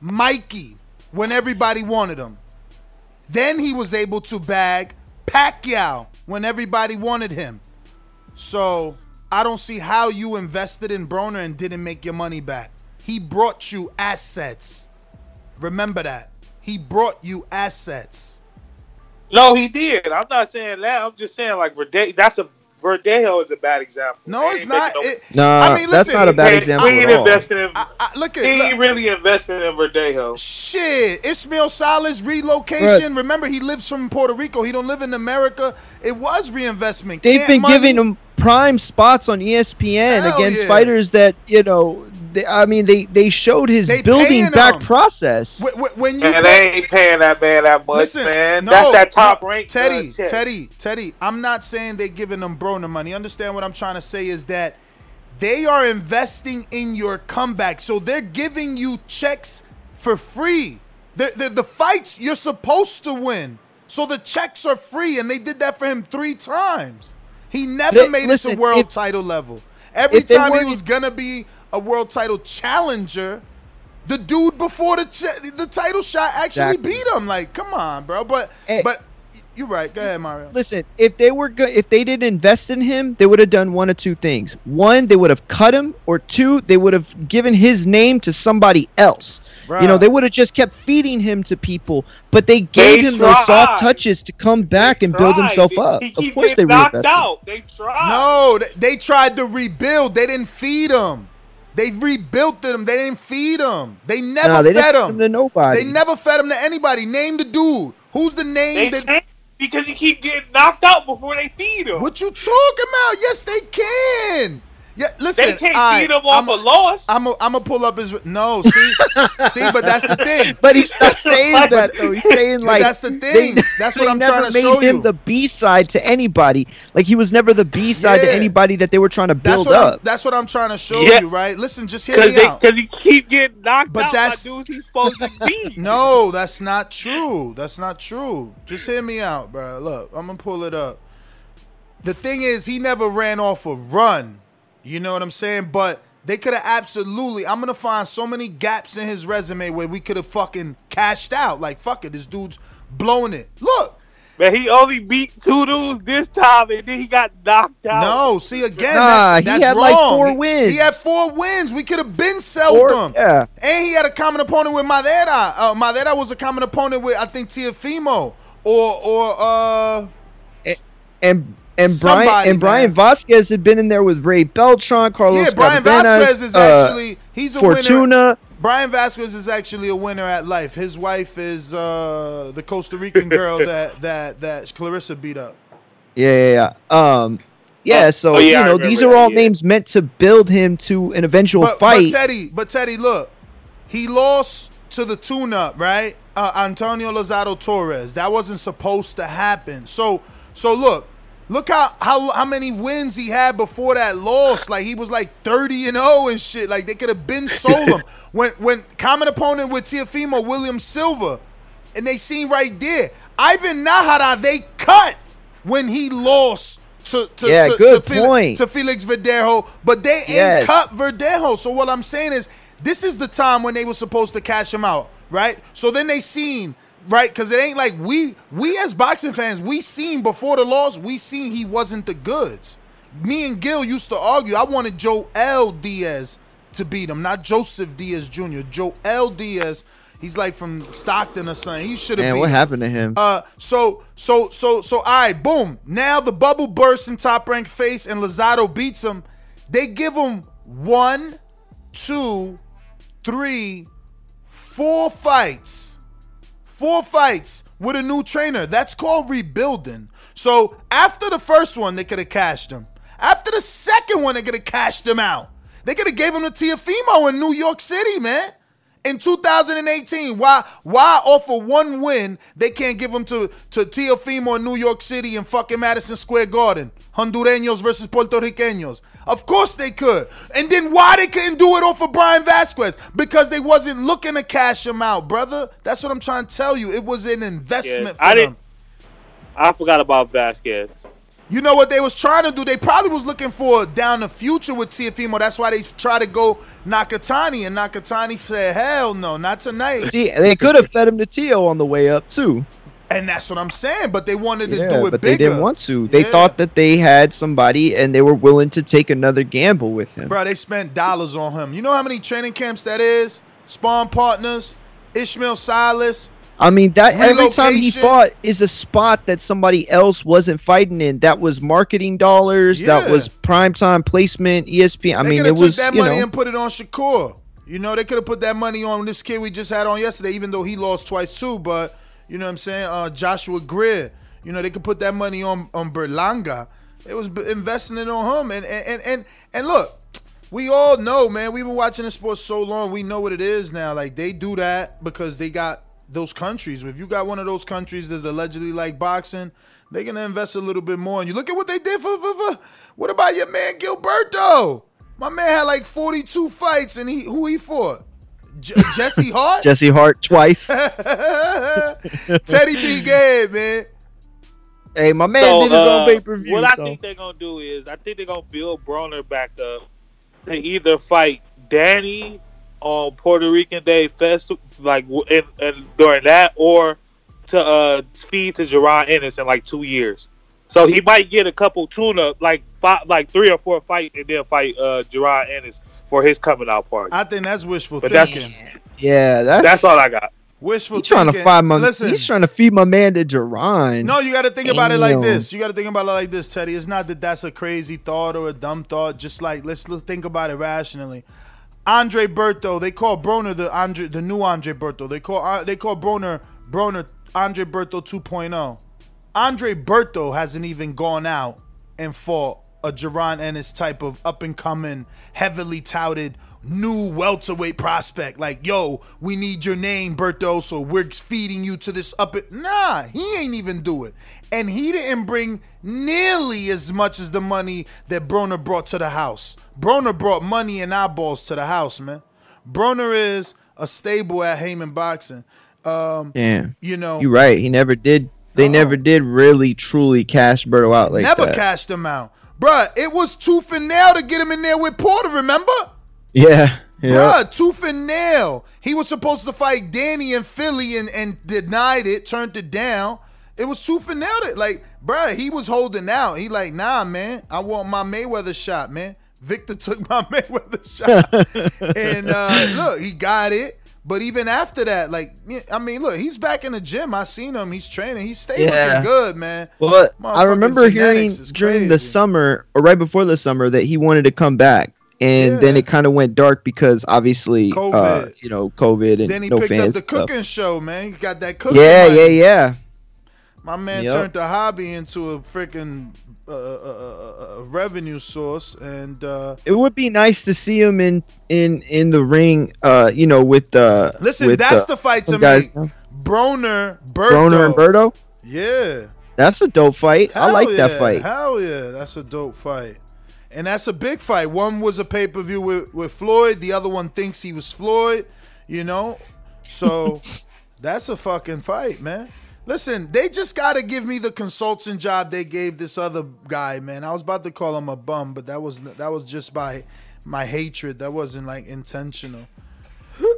Mikey when everybody wanted him. Then he was able to bag Pacquiao when everybody wanted him. So I don't see how you invested in Broner and didn't make your money back. He brought you assets. Remember that. He brought you assets. No, he did. I'm not saying that. I'm just saying like. That's a Verdejo is a bad example. No, it's not. It, Nah, I mean, that's not a bad example He at ain't all. invested in. look at he ain't look- really invested in Verdejo. Shit, Ismael Salas relocation. Remember, he lives from Puerto Rico. He don't live in America. It was reinvestment. They've Can't been money- giving him prime spots on ESPN Hell against yeah. fighters that you know. They, I mean, they they showed his They building back him. process. Wh- wh- When you And pay- they ain't paying that man that much, Listen, man. no, That's that top no, rank. Teddy, uh. Teddy, Teddy. I'm not saying they're giving them Broner money. Understand what I'm trying to say is that they are investing in your comeback. So they're giving you checks for free. The, the, the fights you're supposed to win. So the checks are free, and they did that for him three times. He never Li- made listen, it to world if- title level. Every time he was gonna be a world title challenger, the dude before the ch- the title shot actually Exactly. beat him. Like, come on, bro. But but you're right. Go ahead, Mario. Listen, if they were good, if they didn't invest in him, they would have done one of two things. One, they would have cut him, or two, they would have given his name to somebody else. You know, they would have just kept feeding him to people, but they gave him those soft touches to come back and build himself He- up. he of course, they getting knocked reinvested. out. They tried. No, they, they tried to rebuild. They didn't feed him. They rebuilt them. They didn't feed them. They never Nah, they fed them. him. him to nobody. They never fed them to anybody. Name the dude. Who's the name They that? because he keep getting knocked out before they feed him. What you talking about? Yes, they can. Yeah, listen. They can't I, feed him off I'm a loss. I'm a, I'm gonna pull up his. No, see, see, but that's the thing. But he's not saying that though. He's saying like that's the thing. they- That's they what I'm never trying to made show him you. the B side to anybody. Like he was never the B side to anybody that they were trying to That's build I'm, up. that's what I'm trying to show Yeah. you, right? Listen, just hear Because me they out. because he keep getting knocked But out that's- by dudes he's supposed to beat. No, that's not true. That's not true. Just hear me out, bro. Look, I'm gonna pull it up. The thing is, he never ran off a run. You know what I'm saying? But they could have absolutely. I'm gonna find so many gaps in his resume where we could have fucking cashed out. Like, fuck it, this dude's blowing it. Look, Man, he only beat two dudes this time, and then he got knocked out. no, see again, Nah, that's, he had, wrong. like, four He- wins. He, had four wins. We could have been sold Four- them. yeah. And he had a common opponent with Madera. Uh, Madera was a common opponent with I think Teofimo or or uh and and Somebody, Brian and Brian man. Vasquez had been in there with Ray Beltran, Carlos. yeah, Brian Cardenas, Vasquez is uh, actually he's a winner. Fortuna. Brian Vasquez is actually a winner at life. His wife is uh the Costa Rican girl that that that Claressa beat up. Yeah, yeah, yeah. Um, yeah. Oh, so oh, yeah, you know, these are all that, yeah. names meant to build him to an eventual But, but fight. Teddy, but Teddy, look, he lost to the tune-up, right? Uh, Antonio Lozada Torres. That wasn't supposed to happen. So, so look, look how how how many wins he had before that loss. Like he was like thirty and zero and shit. Like they could have been sold him when when common opponent with Teofimo William Silva, and they seen right there Ivan Nahara they cut when he lost. To, to, Yeah, to, to Fel- point. to Felix Verdejo, but they ain't Yes. cut Verdejo. So what I'm saying is, this is the time when they were supposed to cash him out, right? So then they seen, right? Because it ain't like we we as boxing fans, we seen before the loss, we seen he wasn't the goods. Me and Gil used to argue. I wanted Joel Diaz to beat him, not Joseph Diaz Jr. Joe L Diaz. He's like from Stockton or something. He should have Man, what him. happened to him? Uh, so, so, so, so, all right, boom. Now the bubble bursts in top ranked face and Lozada beats him. They give him one, two, three, four fights. Four fights with a new trainer. That's called rebuilding. So after the first one, they could have cashed him. After the second one, they could have cashed him out. They could have gave him to Teofimo in New York City, man. In 2018, why why offer one win they can't give him to to Teofimo in New York City and fucking Madison Square Garden? Hondureños versus Puerto Ricanos. Of course they could. And then why they couldn't do it off of Brian Vasquez? Because they wasn't looking to cash him out, brother. That's what I'm trying to tell you. It was an investment for I them. didn't. I forgot about Vasquez. You know what they was trying to do? They probably was looking for down the future with Teofimo. That's why they tried to go Nakatani, and Nakatani said, "Hell no, not tonight." See, they could have fed him to Tio on the way up too. And that's what I'm saying. But they wanted to do it but bigger. they didn't want to. They Yeah. thought that they had somebody, and they were willing to take another gamble with him. Bro, they spent dollars on him. You know how many training camps that is? Spawn partners, Ismael Salas. I mean, that every time he fought is a spot that somebody else wasn't fighting in. That was marketing dollars. That Yeah. was primetime placement. E ESPN. I they mean, could it took was that money know. and put it on Shakur. You know, they could have put that money on this kid we just had on yesterday, even though he lost twice too. But you know what I'm saying? Uh, Joshua Greer. You know, they could put that money on on Berlanga. It was investing it on him. And and and and, look, we all know, man. We've been watching the sport so long. We know what it is now. Like they do that because they got those countries. If you got one of those countries that allegedly like boxing, they're gonna invest a little bit more. And you look at what they did for, for, for what about your man Gilberto? My man had like 42 fights, and he who he fought? J- Jesse Hart. Jesse Hart twice. Teddy B. Gay, man. hey, my man So, did his uh, own pay per view. What I think they're gonna do is, I think they're gonna build Broner back up. They either fight Danny on Puerto Rican Day Festival, like w- and, and during that, or to uh speed to Jaron Ennis in like two years. So he might get a couple tune-up, like five, like three or four fights, and then fight uh Jaron Ennis for his coming out party. I think that's wishful But that's- thinking. yeah, that's That's all I got. Wishful he's trying to find my. Listen, He's trying to feed my man to Jaron. No, you got to think about it like this. You got to think about it like this, Teddy. It's not that that's a crazy thought or a dumb thought. Just like let's l- think about it rationally. Andre Berto, they call Broner the Andre, the new Andre Berto. They call uh, they call Broner Broner Andre Berto 2.0. Andre Berto hasn't even gone out and fought a Jaron Ennis type of up and coming, heavily touted new welterweight prospect. Like, yo, we need your name, Berto, so we're feeding you to this up. Nah, he ain't even do it, and he didn't bring nearly as much as the money that Broner brought to the house. Broner brought money and eyeballs to the house, man. Broner is a stable at Haymon Boxing. Um, Damn. You know, You're right. He never did. They never did really truly cash Berto out like never that. cashed him out. Bruh, it was tooth and nail to get him in there with Porter, remember? Yeah. Yeah. Bruh, tooth and nail. He was supposed to fight Danny in Philly and, and denied it, turned it down. It was tooth and nail. It. Like, bruh, he was holding out. He like, nah, man, I want my Mayweather shot, man. Victor took my Mayweather shot. and uh, look, he got it. But even after that, like, I mean, look, he's back in the gym. I seen him. He's training. He's staying Yeah. looking good, man. Well, I remember hearing during the summer or right before the summer that he wanted to come back, and then it kind of went dark because obviously, uh, you know, COVID and Then he no picked fans. up the stuff. cooking show, man. He got that cooking. Yeah, money. yeah, yeah. My man Yep. turned the hobby into a freaking uh, uh, uh, uh, revenue source, and uh, It would be nice to see him in in in the ring. Uh, you know, with uh. listen, with, that's uh, the fight to guys- make. Broner, Berto. Broner and Berto. Yeah, That's a dope fight. I Hell like that fight. Hell yeah, that's a dope fight. And that's a big fight. One was a pay per view with, with Floyd. The other one thinks he was Floyd. You know, so that's a fucking fight, man. Listen, they just gotta give me the consultant job they gave this other guy, man. I was about to call him a bum, but that was that was just by my hatred. That wasn't like intentional.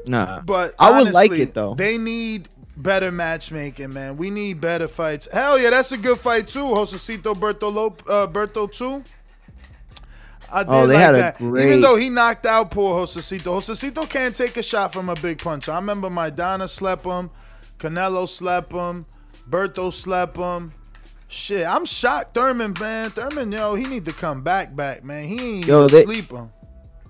Nah, But I would like it though. They need better matchmaking, man. We need better fights. Hell yeah, that's a good fight too. Josesito Berto Lop, uh, Berto too. I did Oh, they like had a that. Even though he knocked out poor Josesito. Josesito can't take a shot from a big puncher. I remember Maidana slept him, Canelo slept him, Berto slept him. Shit, I'm shocked. Thurman, man, Thurman, yo, he need to come back, back, man. He ain't Yo, even they- sleep him.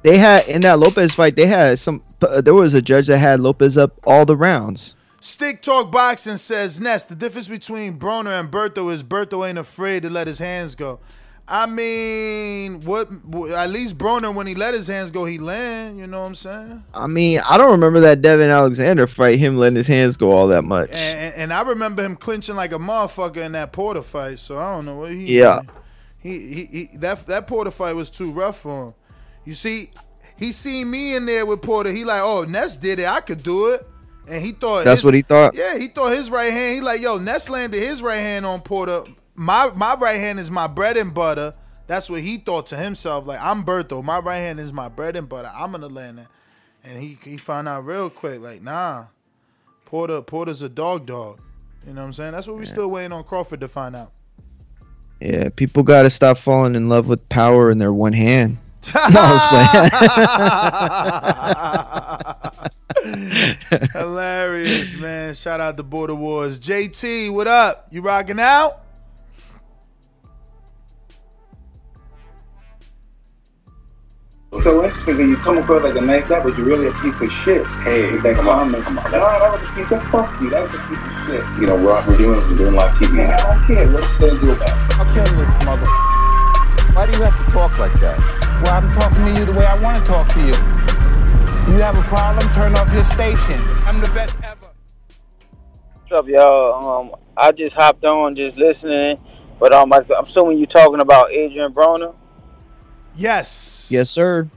They had in that Lopez fight. They had some. Uh, there was a judge that had Lopez up all the rounds. Stick Talk Boxing says, Ness, the difference between Broner and Berto is Berto ain't afraid to let his hands go. I mean, what? At least Broner, when he let his hands go, he land. You know what I'm saying? I mean, I don't remember that Devon Alexander fight. Him letting his hands go all that much. And, and I remember him clinching like a motherfucker in that Porter fight. So I don't know what he. Yeah. He, he, he that that Porter fight was too rough for him. You see, he seen me in there with Porter. He like, oh, Ness did it. I could do it. And he thought That's his- what he thought? Yeah, he thought his right hand. He like, yo, Ness landed his right hand on Porter. My my right hand is my bread and butter. That's what he thought to himself. Like, I'm Berto. My right hand is my bread and butter. I'm gonna land that. And he he found out real quick, like, nah. Porter Porter's a dog dog. You know what I'm saying? That's what we still waiting on Crawford to find out. Yeah, people got to stop falling in love with power in their one hand. no, I was playing. Hilarious, man. Shout out to Border Wars. JT, what up? You rocking out? So interesting that you come across like a nice guy, but you're really a piece of shit. Hey, with that come on, comment. come on, No, that's- that was a piece of fuck you. That was a piece of shit. You know, we're, we're doing we're doing live TV Man. I don't care. What you gonna do about it? I'll kill this mother. Why do you have to talk like that? Well, I'm talking to you the way I want to talk to you. You have a problem? Turn off your station. I'm the best ever. What's up, y'all? Um, I just hopped on, just listening. But um, I, I'm assuming you're talking about Adrian Broner. Yes. Yes, sir.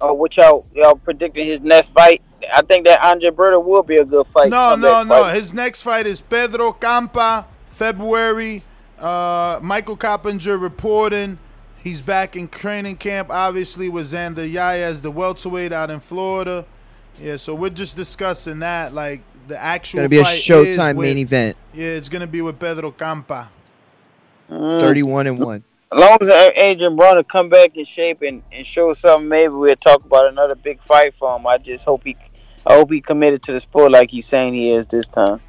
Uh, what y'all y'all predicting his next fight? I think that Andre Berto will be a good fight. No, no, no. fight. His next fight is Pedro Campa, February. Uh, Michael Coppinger reporting he's back in training camp, obviously, with Xander Zayas, the welterweight out in Florida. Yeah, so we're just discussing that. Like, the actual it's Gonna be a Showtime with- main event. Yeah, it's going to be with Pedro Campa. Mm. Thirty-one and one. As long as Adrian Broner come back in shape and, and show something, maybe we'll talk about another big fight for him. I just hope he, I hope he committed to the sport like he's saying he is this time.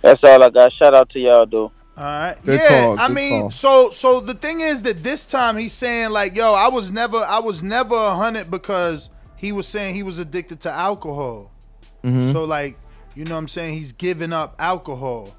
That's all I got. Shout out to y'all, though. All right. Good yeah, call, I mean, call. so so the thing is that this time he's saying like, yo, I was never I was never a hundred because he was saying he was addicted to alcohol. Mhm. So like, you know what I'm saying? He's giving up alcohol.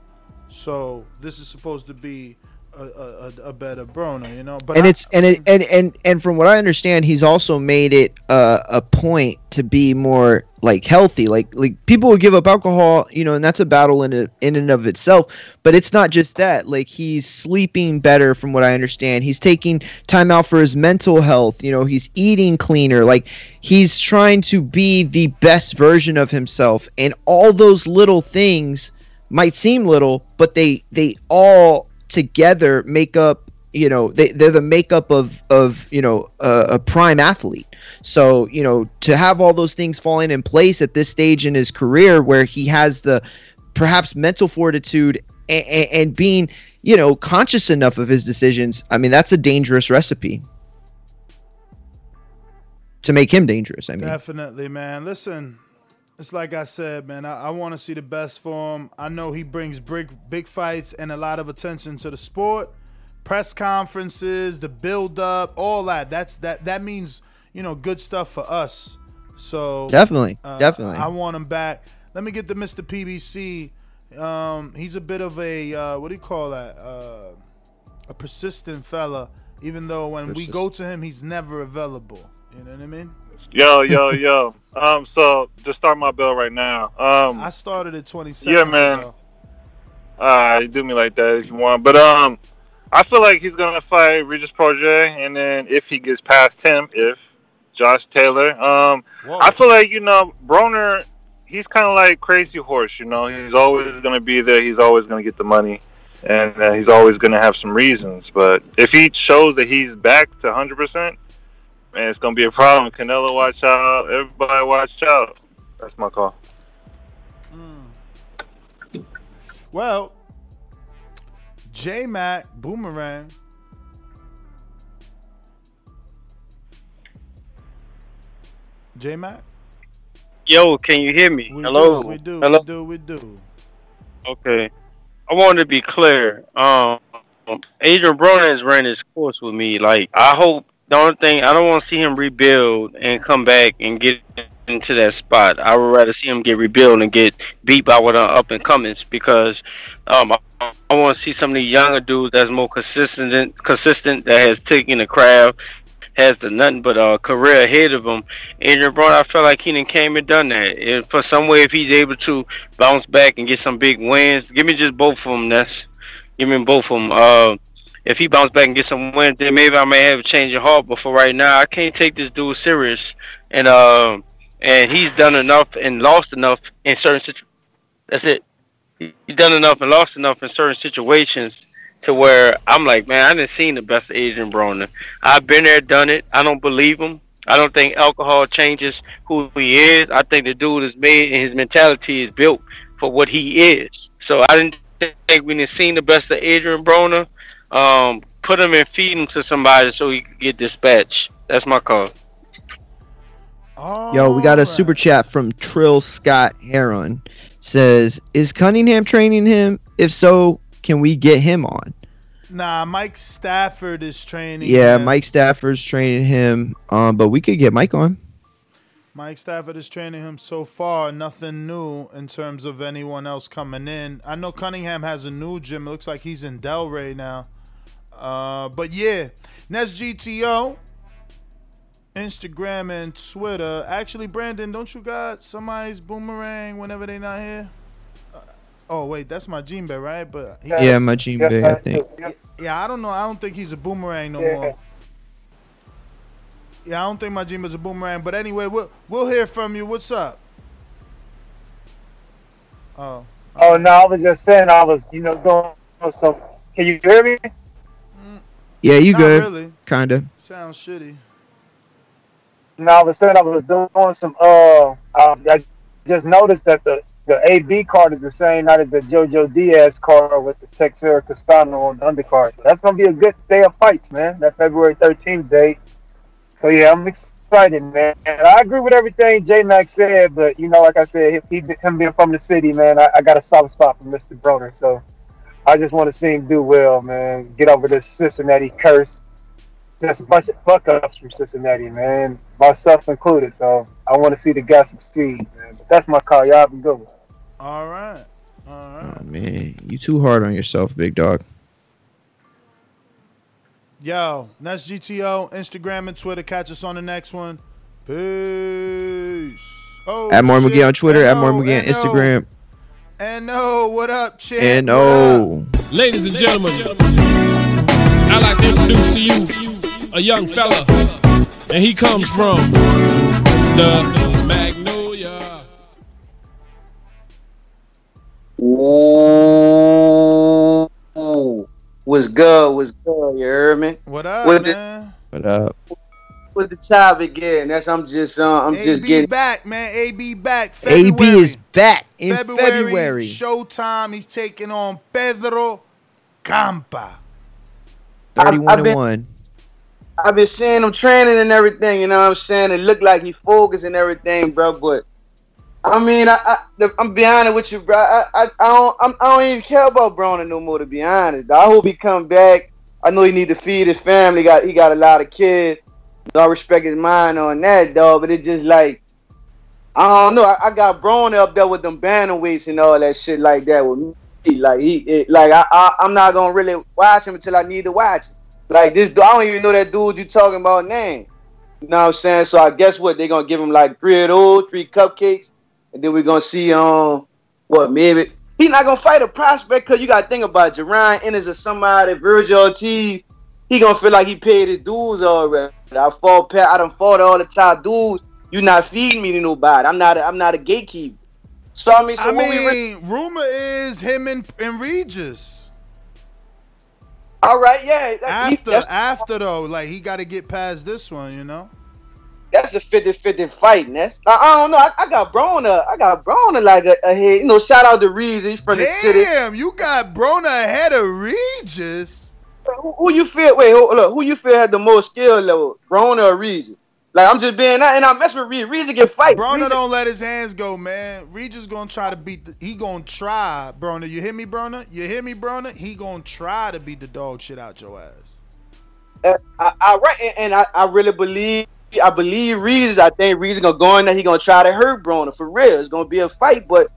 So this is supposed to be a, a, a better Broner, you know. But and I, it's and it and and and from what I understand, he's also made it uh, a point to be more like healthy. Like like people will give up alcohol, you know, and that's a battle in it, in and of itself. But it's not just that. Like he's sleeping better, from what I understand. He's taking time out for his mental health. You know, he's eating cleaner. Like he's trying to be the best version of himself, and all those little things might seem little, but they they all together make up you know they, they're the makeup of of you know a, prime athlete. So you know to have all those things falling in place at this stage in his career where he has the perhaps mental fortitude and, and being you know conscious enough of his decisions i mean that's a dangerous recipe. To make him dangerous i mean. Definitely man. Listen it's like I said, man. I, I want to see the best for him. I know he brings big, big fights and a lot of attention to the sport, press conferences, the build up, all that. That's that. That means you know good stuff for us. So definitely, uh, definitely, I want him back. Let me get to Mr. PBC. Um, he's a bit of a uh, what do you call that? Uh, a persistent fella. Even though when Persist- we go to him, he's never available. You know what I mean? Yo, yo, yo. Um, so just start my bill right now. Um, I started at 27. Yeah, man. Alright, do me like that if you want. But um, I feel like he's gonna fight Regis Prograis, and then if he gets past him, if Josh Taylor, um, Whoa. I feel like you know Broner, he's kind of like Crazy Horse. You know, he's always gonna be there. He's always gonna get the money, and uh, he's always gonna have some reasons. But if he shows that he's back to 100 percent Man, it's gonna be a problem. Canelo, watch out. Everybody, watch out. That's my call. Mm. Well, J Mac Boomerang. J Mac. Yo, can you hear me? We Hello. Do, we do. Hello. We do. We do. Okay. I want to be clear. Um, Adrian Broner has ran his course with me. Like, I hope the only thing I don't want to see him rebuild and come back and get into that spot. I would rather see him get rebuild and get beat by one of the up and comings because um, I, I want to see some of the younger dudes that's more consistent, consistent that has taken the craft, has the nothing but a career ahead of him. Adrian Brown, I felt like he done came and done that. If, for some way, if he's able to bounce back and get some big wins, give me just both of them. That's give me both of them. Uh, if he bounce back and get some wins, then maybe I may have a change of heart. But for right now, I can't take this dude serious. And uh, and he's done enough and lost enough in certain situations. That's it. He's done enough and lost enough in certain situations to where I'm like, man, I didn't seen the best of Adrian Broner. I've been there, done it. I don't believe him. I don't think alcohol changes who he is. I think the dude is made and his mentality is built for what he is. So I didn't think we didn't seen the best of Adrian Broner um, put him and feed him to somebody so he could get dispatched. That's my call. Yo, we got a super chat from Trill Scott Heron. Says, is Cunningham training him? If so, can we get him on? Nah, Mike Stafford is training. Yeah, him. Mike Stafford's training him. Um, but we could get Mike on. Mike Stafford is training him so far. Nothing new in terms of anyone else coming in. I know Cunningham has a new gym. It looks like he's in Delray now. Uh, but yeah, Nest GTO, Instagram and Twitter. Actually, Brandon, don't you got somebody's boomerang whenever they not here? Uh, oh wait, that's my Jimbe, right? But yeah, my Jimbe, I think. Yeah, I don't know. I don't think he's a boomerang no more. Yeah, I don't think my is a boomerang. But anyway, we'll we'll hear from you. What's up? Oh. Oh no, I was just saying I was, you know, doing some. Can you hear me? Yeah, you Not good? really. Kinda. Sounds shitty. No, I was saying I was doing some. Uh, I just noticed that the the AB card is the same night as the JoJo Diaz card with the Teixeira Castano on the undercard. So that's gonna be a good day of fights, man. That February 13th date. So yeah, I'm excited, man. And I agree with everything J Mac said, but you know, like I said, he, him being from the city, man, I, I got a soft spot for Mr. Broner. So I just want to see him do well, man. Get over this Cincinnati curse. Just a bunch of fuck ups from Cincinnati, man. Myself included. So I want to see the guy succeed, man. But that's my call. Y'all have a good one. All right. All right. Oh, man, you too hard on yourself, big dog. Yo, that's GTO, Instagram and Twitter. Catch us on the next one. Peace. Oh, at more. McGee on Twitter. At more NO, McGee on NO. Instagram. And no, what up, chick? And What oh, Ladies and gentlemen, I'd like to introduce to you a young fella, and he comes from the Magnolia. Ooh, what's good? What's good? You heard me? What up, With man? what up? With the topic again. That's I'm just uh, I'm just AB getting. back, man. AB back. February. AB is back in February, February. Showtime. He's taking on Pedro Campa. Thirty-one I've and been- one. I've been seeing him training and everything. You know what I'm saying? It looked like he focused and everything, bro. But I mean, I, I I'm be honest with you, bro. I I, I don't I'm, I don't even care about Broner no more. To be honest, I hope he come back. I know he need to feed his family. Got he got a lot of kids. So I respect his mind on that, dog. But it just like I don't know. I, I got Broner up there with them bantamweights and all that shit like that with me. Like he, it, like I, I, I'm not gonna really watch him until I need to watch him. Like this, I don't even know that dude you talking about name. You know what I'm saying? So I guess what they're gonna give him like three of those, three cupcakes, and then we're gonna see um what maybe he's not gonna fight a prospect because you gotta think about. Jaron Ennis or somebody, Vergil Ortiz. He gonna feel like he paid his dues already. I fought, I done fought all the top dudes. You not feeding me to nobody. I'm not. A, I'm not a gatekeeper. So I mean, so I we re- mean, rumor is him and, and Regis. all right, yeah. that- he- After, after though, like he got to get past this one, you know. That's a 50-50 fight, that's I, I don't know. I, I got Broner. I got Broner like a, a head. You know, shout out to Regis from the city. Damn, you got Broner ahead of Regis. Who, who you feel? Wait, hold, look. Who you feel had the most skill level, Broner or Reeves? Like I'm just being that, and I mess with Reeves. Reeves can fight. Broner Reeves- don't let his hands go, man. Regis gonna try to beat. The, he gonna try, Broner. You hear me, Broner? You hear me, Broner? He gonna try to beat the dog shit out your ass. Uh, I, I right, and, and I, I really believe. I believe Reeves. I think Reeves gonna go in there. He gonna try to hurt Broner for real. It's gonna be a fight, but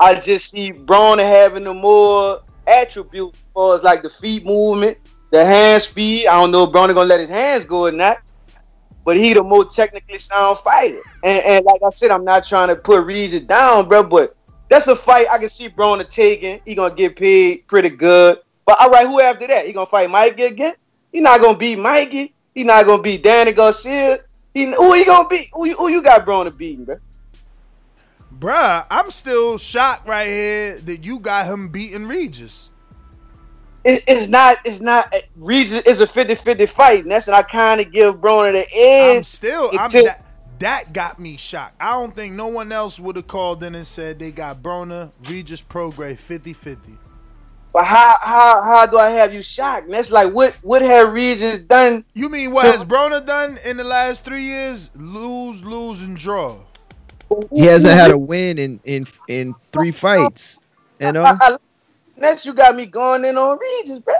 I just see Broner having the more attributes as far as like the feet movement, the hand speed. I don't know if Broner gonna let his hands go or not, but he the more technically sound fighter. And, and like I said, I'm not trying to put Reeves down, bro, but that's a fight I can see Broner taking. He gonna get paid pretty good. But all right, who after that? He gonna fight Mikey again? He not gonna beat Mikey. He not gonna beat Danny Garcia. He, who he gonna beat? Who you, who you got Broner beating, bro? Bruh, I'm still shocked right here that you got him beating Regis. It, it's not. It's not. Regis is a 50-50 fight, and that's and I kind of give Broner the edge. I'm still. I'm until- that, that got me shocked. I don't think no one else would have called in and said they got Broner, Regis, Prograis 50-50. But how how how do I have you shocked? And that's like what what have Regis done? You mean what has Broner done in the last three years? Lose, lose, and draw. He hasn't had a win in in in three fights. You know. I, I, that's you got me going in on Regis, bro.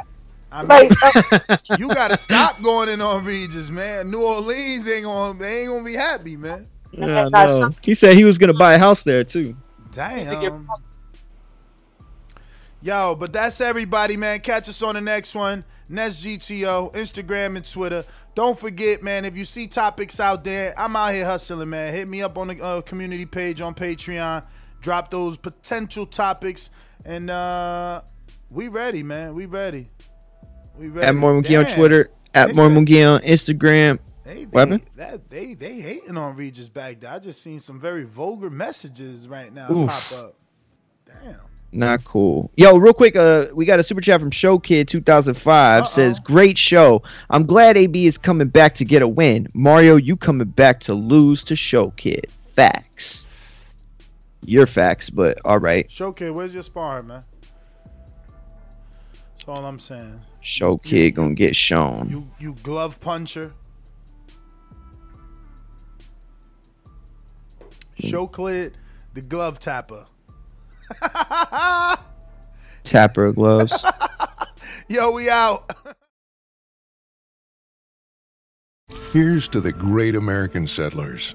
I mean, Like, uh, you gotta stop going in on Regis, man. New Orleans ain't gonna they ain't gonna be happy, man. Yeah, I know. He said he was gonna buy a house there too. Damn. Yo, but that's everybody, man. Catch us on the next one. Next GTO, Instagram and Twitter. Don't forget, man, if you see topics out there, I'm out here hustling, man. Hit me up on the uh, community page on Patreon. Drop those potential topics. And uh we ready, man. We ready. We ready. At more McGee on Twitter. At more on Instagram. They, they, that, they they hating on Regis back there. I just seen some very vulgar messages right now Oof. pop up. Damn. Not cool. Yo, real quick, uh, we got a super chat from Show Kid 2005 says, "Great show. I'm glad AB is coming back to get a win. Mario, you coming back to lose to Show Kid. Facts. Your facts, but all right. Showcase, where's your sparring, man? That's all I'm saying. Show Kid gonna get shown. You you glove puncher. Show cleared the glove tapper. Tapper gloves. Yo, we out. Here's to the great American settlers,